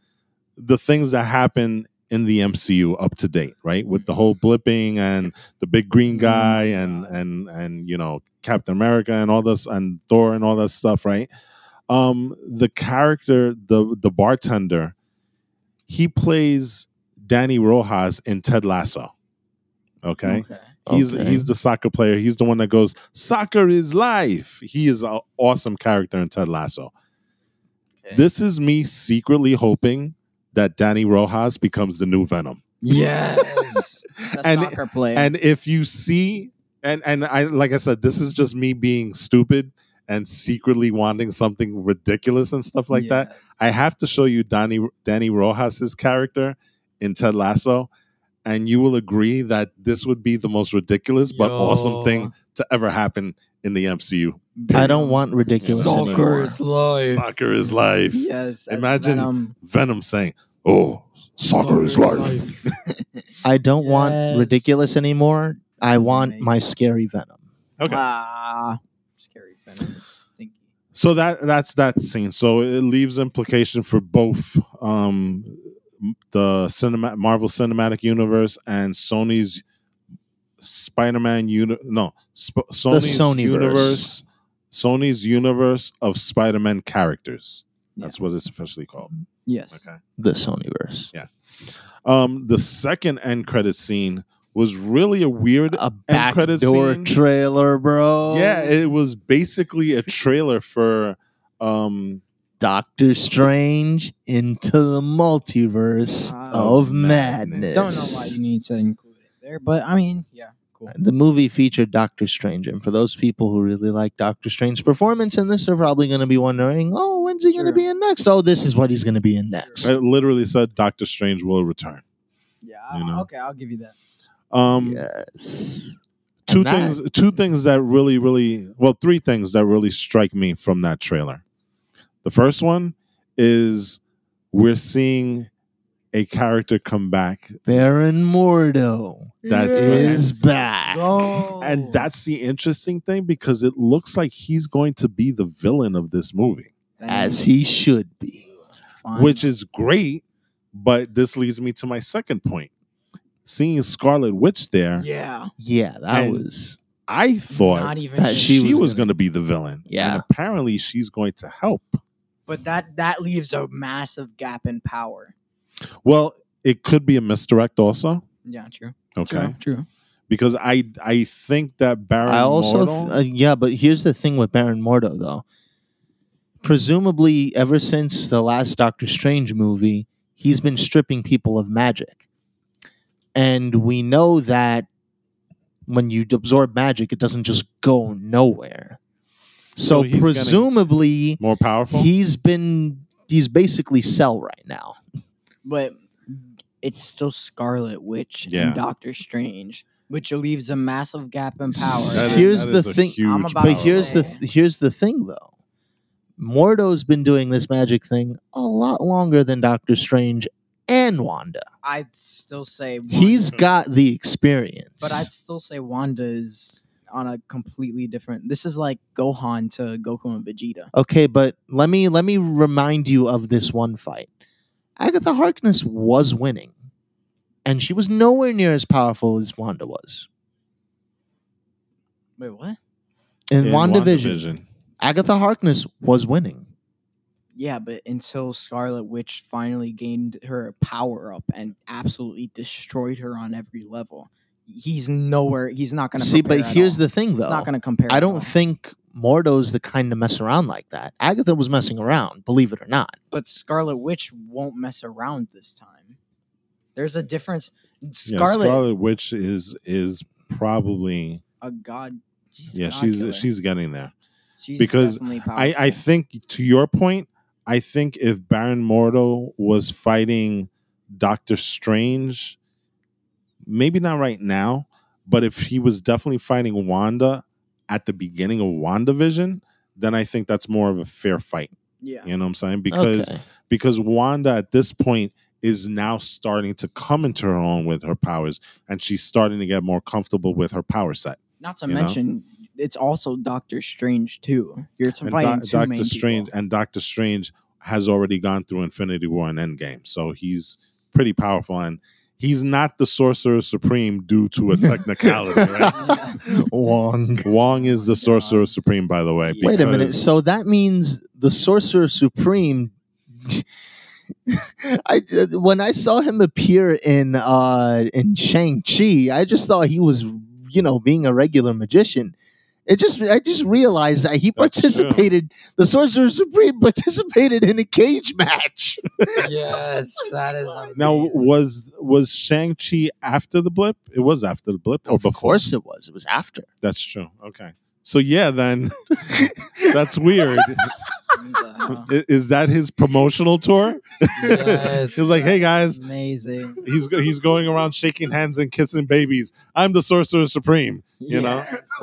the things that happen in the MCU up to date, right? With the whole blipping and the big green guy and and and you know Captain America and all this and Thor and all that stuff, right? Um, the character, the the bartender, he plays Danny Rojas in Ted Lasso. Okay. He's Okay. he's the soccer player. He's the one that goes, "Soccer is life." He is an awesome character in Ted Lasso. Okay. This is me secretly hoping that Danny Rojas becomes the new Venom. yes, the And- soccer player. And if you see, and and I like I said, this is just me being stupid and secretly wanting something ridiculous and stuff like that. I have to show you Danny Danny Rojas's character in Ted Lasso, and you will agree that this would be the most ridiculous but awesome thing to ever happen in the MCU. I don't want ridiculous anymore. Soccer is life. Soccer is life. Yes. Imagine- Venom. Venom saying, "Oh, soccer is life." I don't want ridiculous anymore. I want my scary Venom. Okay. Ah, scary Venom. is Stinky. So that that's that scene. So it leaves implication for both um the cinema Marvel Cinematic Universe and Sony's Spider-Man uni- no Sp- Sony's Sonyverse. universe Sony's universe of Spider-Man characters. Yeah. That's what it's officially called. Yes. Okay. The Sonyverse. Yeah. Um the second end credit scene was really a weird A end credit backdoor scene. trailer, bro. yeah, it was basically a trailer for um Doctor Strange into the multiverse of Madness. madness. Don't know why you need to include it there, but I mean, yeah, cool. The movie featured Doctor Strange, and for those people who really like Doctor Strange's performance in this, they're probably going to be wondering, "Oh, when's he going to be in next? Oh, this is what he's going to be in next." it literally said Doctor Strange will return. Yeah. You know? Okay, I'll give you that. Um yes. two And that- things two things that really really well three things that really strike me from that trailer the first one is we're seeing a character come back Baron Mordo That's Yeah. is back. Go. and that's the interesting thing because it looks like he's going to be the villain of this movie as he should be. Fine. which is great but this leads me to my second point seeing scarlet witch there yeah, Yeah, that was. i thought not even that she, she was, was going to be the villain Yeah. and apparently she's going to help But that that leaves a massive gap in power. well it could be a misdirect also Yeah, true. okay True. true. because I I think that Baron I also, Mordo, th- uh, yeah, but here's the thing with Baron Mordo, though. Presumably, ever since the last Doctor Strange movie, he's been stripping people of magic. And we know that when you absorb magic, it doesn't just go nowhere. So So, presumably, more powerful. he's been, he's basically Cell right now. But it's still Scarlet Witch Yeah. and Doctor Strange, which leaves a massive gap in power. That is- Here's that the thing- huge I'm about But here's the th- here's the thing though. Mordo's been doing this magic thing a lot longer than Doctor Strange and Wanda. I'd still say Wanda, He's got the experience. but I'd still say Wanda is on a completely different. This is like Gohan to Goku and Vegeta. okay, but let me let me remind you of this one fight. Agatha Harkness was winning, and she was nowhere near as powerful as Wanda was. Wait, what? In, In WandaVision, WandaVision. Agatha Harkness was winning. Yeah, but until Scarlet Witch finally gained her power up and absolutely destroyed her on every level, he's nowhere. He's not going to See, but here's the thing, He's though. not going to compare. I don't all. think Mordo's the kind to mess around like that. Agatha was messing around, believe it or not. But Scarlet Witch won't mess around this time. There's a difference. Yeah, Scarlet, Scarlet Witch is is probably a god. She's yeah god she's killer. she's getting there. She's because I I think to your point, I think if Baron Mordo was fighting Doctor Strange, maybe not right now, but if he was definitely fighting Wanda at the beginning of WandaVision, then I think that's more of a fair fight. yeah. You know what I'm saying? Because Okay. because Wanda at this point is now starting to come into her own with her powers, and she's starting to get more comfortable with her power set. Not to you know? mention, it's also Doctor Strange too. You're And fighting Doc- two main Doctor Strange people. and Doctor Strange has already gone through Infinity War and Endgame, so he's pretty powerful, and he's not the Sorcerer Supreme due to a technicality, right? Wong. Wong is the Sorcerer Supreme, by the way. Wait a minute. So that means the Sorcerer Supreme. I when I saw him appear in uh in Shang Chi, I just thought he was you know being a regular magician. It just I just realized that he That's true. participated. The Sorcerer Supreme participated in a cage match. yes, that is. now was was Shang Chi after the blip? It was after the blip, or Of before? course, it was. It was after. That's true. Okay. So yeah, then that's weird. Is that his promotional tour? yes, He was like, "Hey guys, amazing. he's he's going around shaking hands and kissing babies. I'm the sorcerer supreme. You know? Yes.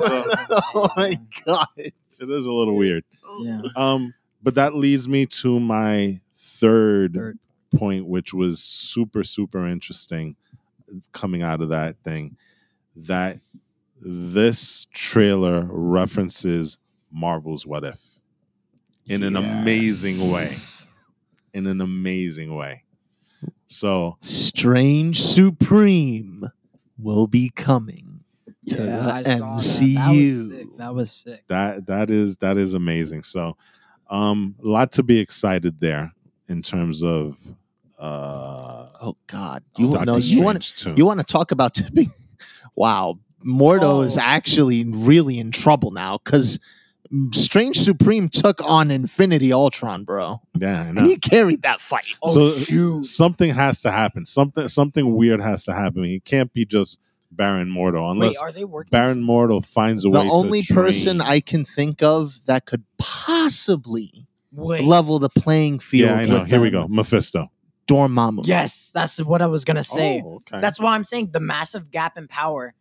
oh my god. It is a little weird. Yeah. Um, but that leads me to my third, Third. point, which was super super interesting coming out of that thing. That this trailer references Marvel's What If in an amazing way. In an amazing way. So Strange Supreme will be coming to Yeah, the I saw that. That was MCU. sick. That was sick. that that is that is amazing. So um a lot to be excited there in terms of uh Oh God! You Doctor know you want Strange you want to talk about tipping? Wow, Mordo Oh. is actually really in trouble now because Strange Supreme took on Infinity Ultron, bro, yeah, I and he carried that fight. Oh So- shoot! something has to happen. Something something weird has to happen. It can't be just Baron Mordo Wait, unless are they? Baron Mordo finds a The way The only to person I can think of that could possibly Wait. level the playing field. Yeah, I know. with Here we go. Mephisto. Dormammu. Yes, that's what I was gonna say. Oh, okay. That's why I'm saying the massive gap in power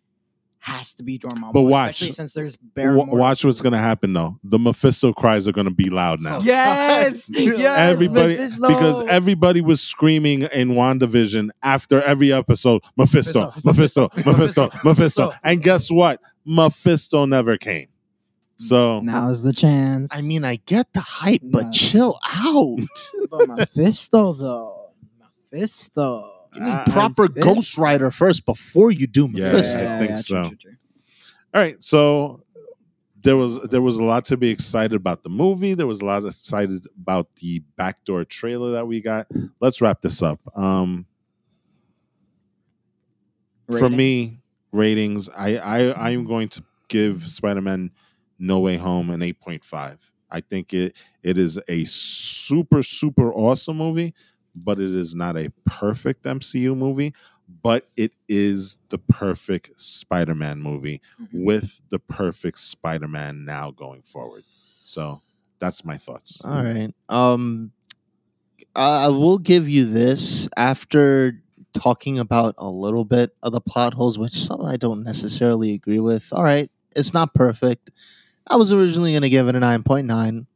has to be Dormammu. But watch. especially since there's Baron. Wa- Mordo. watch what's gonna happen though. The Mephisto cries are gonna be loud now. Oh, yes, yes, everybody Mephisto. because everybody was screaming in WandaVision after every episode, Mephisto, Mephisto, Mephisto, Mephisto, Mephisto. Mephisto. And guess what? Mephisto never came. So now's the chance. I mean, I get the hype, but No. chill out. but Mephisto though, Mephisto. Give me I- proper Mephisto. Ghost Rider first before you do Yeah, Mephisto. I think true, so. true, true. all right, so there was there was a lot to be excited about the movie. There was a lot excited about the backdoor trailer that we got. Let's wrap this up. Um for me, ratings, I I I'm going to give Spider-Man No Way Home an 8.5. I think it it is a super super awesome movie, but it is not a perfect MCU movie, but it is the perfect Spider-Man movie Mhm. with the perfect Spider-Man now going forward. So, that's my thoughts. All right. Um, I I will give you this after talking about a little bit of the plot holes, which some I don't necessarily agree with. All right, it's not perfect. I was originally going to give it a nine point nine.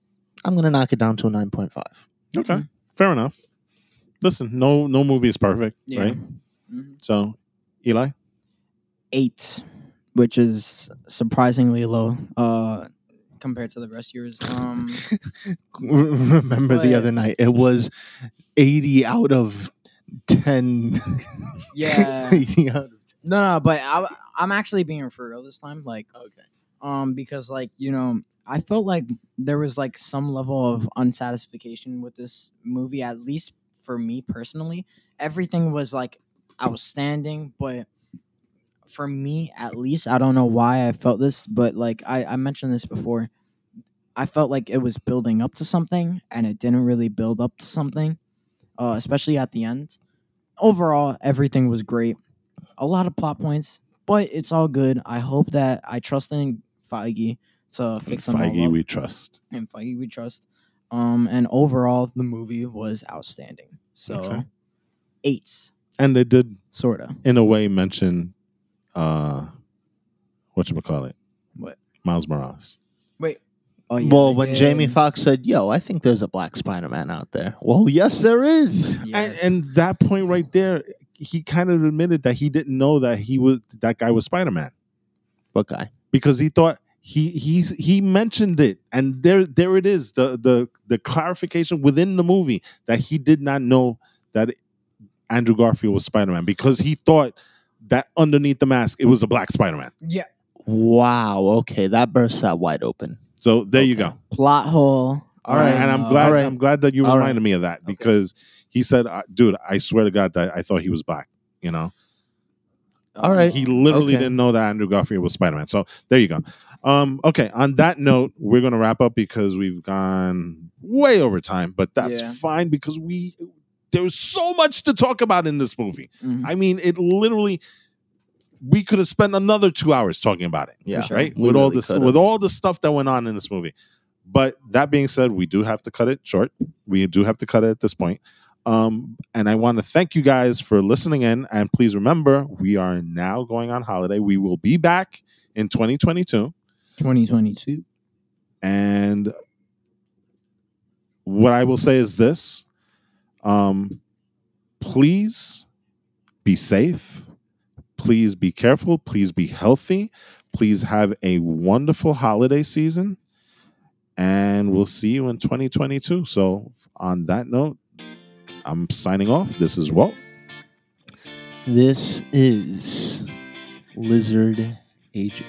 I'm going to knock it down to a nine point five. Okay. Fair enough. Listen, no no movie is perfect, Yeah. right? Mhm. So, Eli, Eight, which is surprisingly low uh, compared to the rest of yours. Um, Remember the other night? It was eighty out of ten. Yeah. 80 out of no, no, but I, I'm actually being for real this time. Like, Okay. um, because like you know, I felt like there was like some level of unsatisfaction with this movie, at least for me personally. Everything was like outstanding, but for me, at least, I don't know why I felt this, but like I, I mentioned this before, I felt like it was building up to something, and it didn't really build up to something, uh, especially at the end. Overall, everything was great. A lot of plot points, but it's all good. I hope that I trust in Feige to fix them all Feige, up we trust. and Feige we trust. Um, and overall, the movie was outstanding. So, Okay. eights, And they did, sorta. in a way, mention uh, what you call it, What? Miles Morales. Wait. Oh yeah. well, when did. Jamie Foxx said, "Yo, I think there's a black Spider-Man out there." Well, yes, there is. Yes. And, and that point right there, he kind of admitted that he didn't know that he was that guy was Spider Man What guy? because he thought he he's he mentioned it, and there there it is the the the clarification within the movie that he did not know that Andrew Garfield was Spider Man because he thought that underneath the mask it was a black Spider Man. yeah, Wow. Okay, that burst that wide open. So there you go. plot hole. All right, and I'm glad all right. I'm glad that you All reminded right. me of that because he said, uh, "Dude, I swear to God that I thought he was black." You know, All right. he literally Okay. didn't know that Andrew Garfield was Spider Man. So there you go. Um, okay, on that note, we're gonna wrap up because we've gone way over time, but that's Yeah. fine because we there's so much to talk about in this movie. Mhm. I mean, it literally we could have spent another two hours talking about it. Yeah, sure. right. We with all really this, could've. with all the stuff that went on in this movie. But that being said, we do have to cut it short. We do have to cut it at this point. Um, and I want to thank you guys for listening in. And please remember, we are now going on holiday. We will be back in 2022. 2022. And what I will say is this um, please be safe. Please be careful. Please be healthy. Please have a wonderful holiday season. And we'll see you in 2022. So, on that note, I'm signing off. This is Walt. This is Lizard AJ.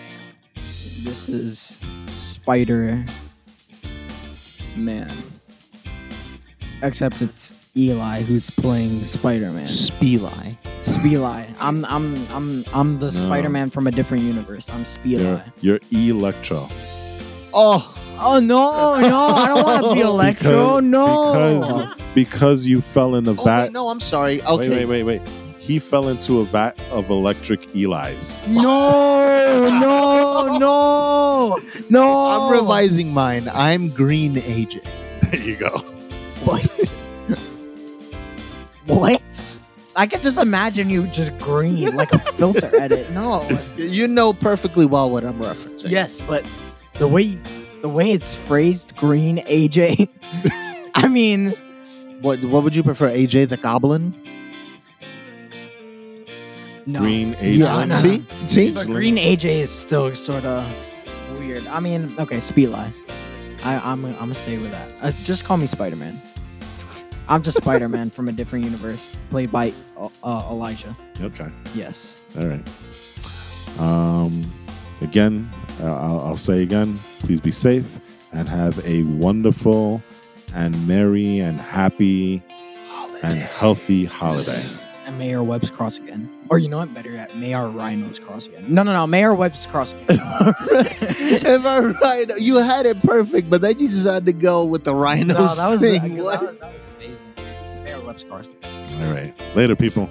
This is Spider Man. Except it's Eli who's playing Spider Man. Speli. Speli. I'm I'm I'm I'm the No. Spider Man from a different universe. I'm You're, Speli. you're Electro. Oh, Oh no, no, I don't want to be Electro. Because- no. Because, because you fell in the oh vat. wait, no, I'm sorry. Okay. Wait, wait, wait, wait. He fell into a vat of electric Eli's. No, no, no, no. I'm revising mine. I'm Green AJ. There you go. What? what? I can just imagine you just green like a filter edit. No. You know perfectly well what I'm referencing. Yes, but the way the way it's phrased, green AJ. I mean, What What would you prefer, AJ the Goblin? No. Green Yeah, agent. no, no. See, see. But green AJ is still sort of weird. I mean, okay, Speedlie. I, I'm I'm gonna stay with that. Uh, just call me Spider Man. I'm just Spider Man from a different universe, played by uh, uh, Elijah. Okay. Yes. All right. Um, again, uh, I'll, I'll say again, please be safe and have a wonderful and merry and happy and healthy holiday. And Mayor Webb's cross again. Or you know what? Better yet, Mayor Rhino's cross again. No, no, no. Mayor Webb's cross again. Am I right? You had it perfect, but then you just had to go with the rhinos no, that was, thing. that was, What? that was amazing. Mayor Webb's cross again. All right. Later, people.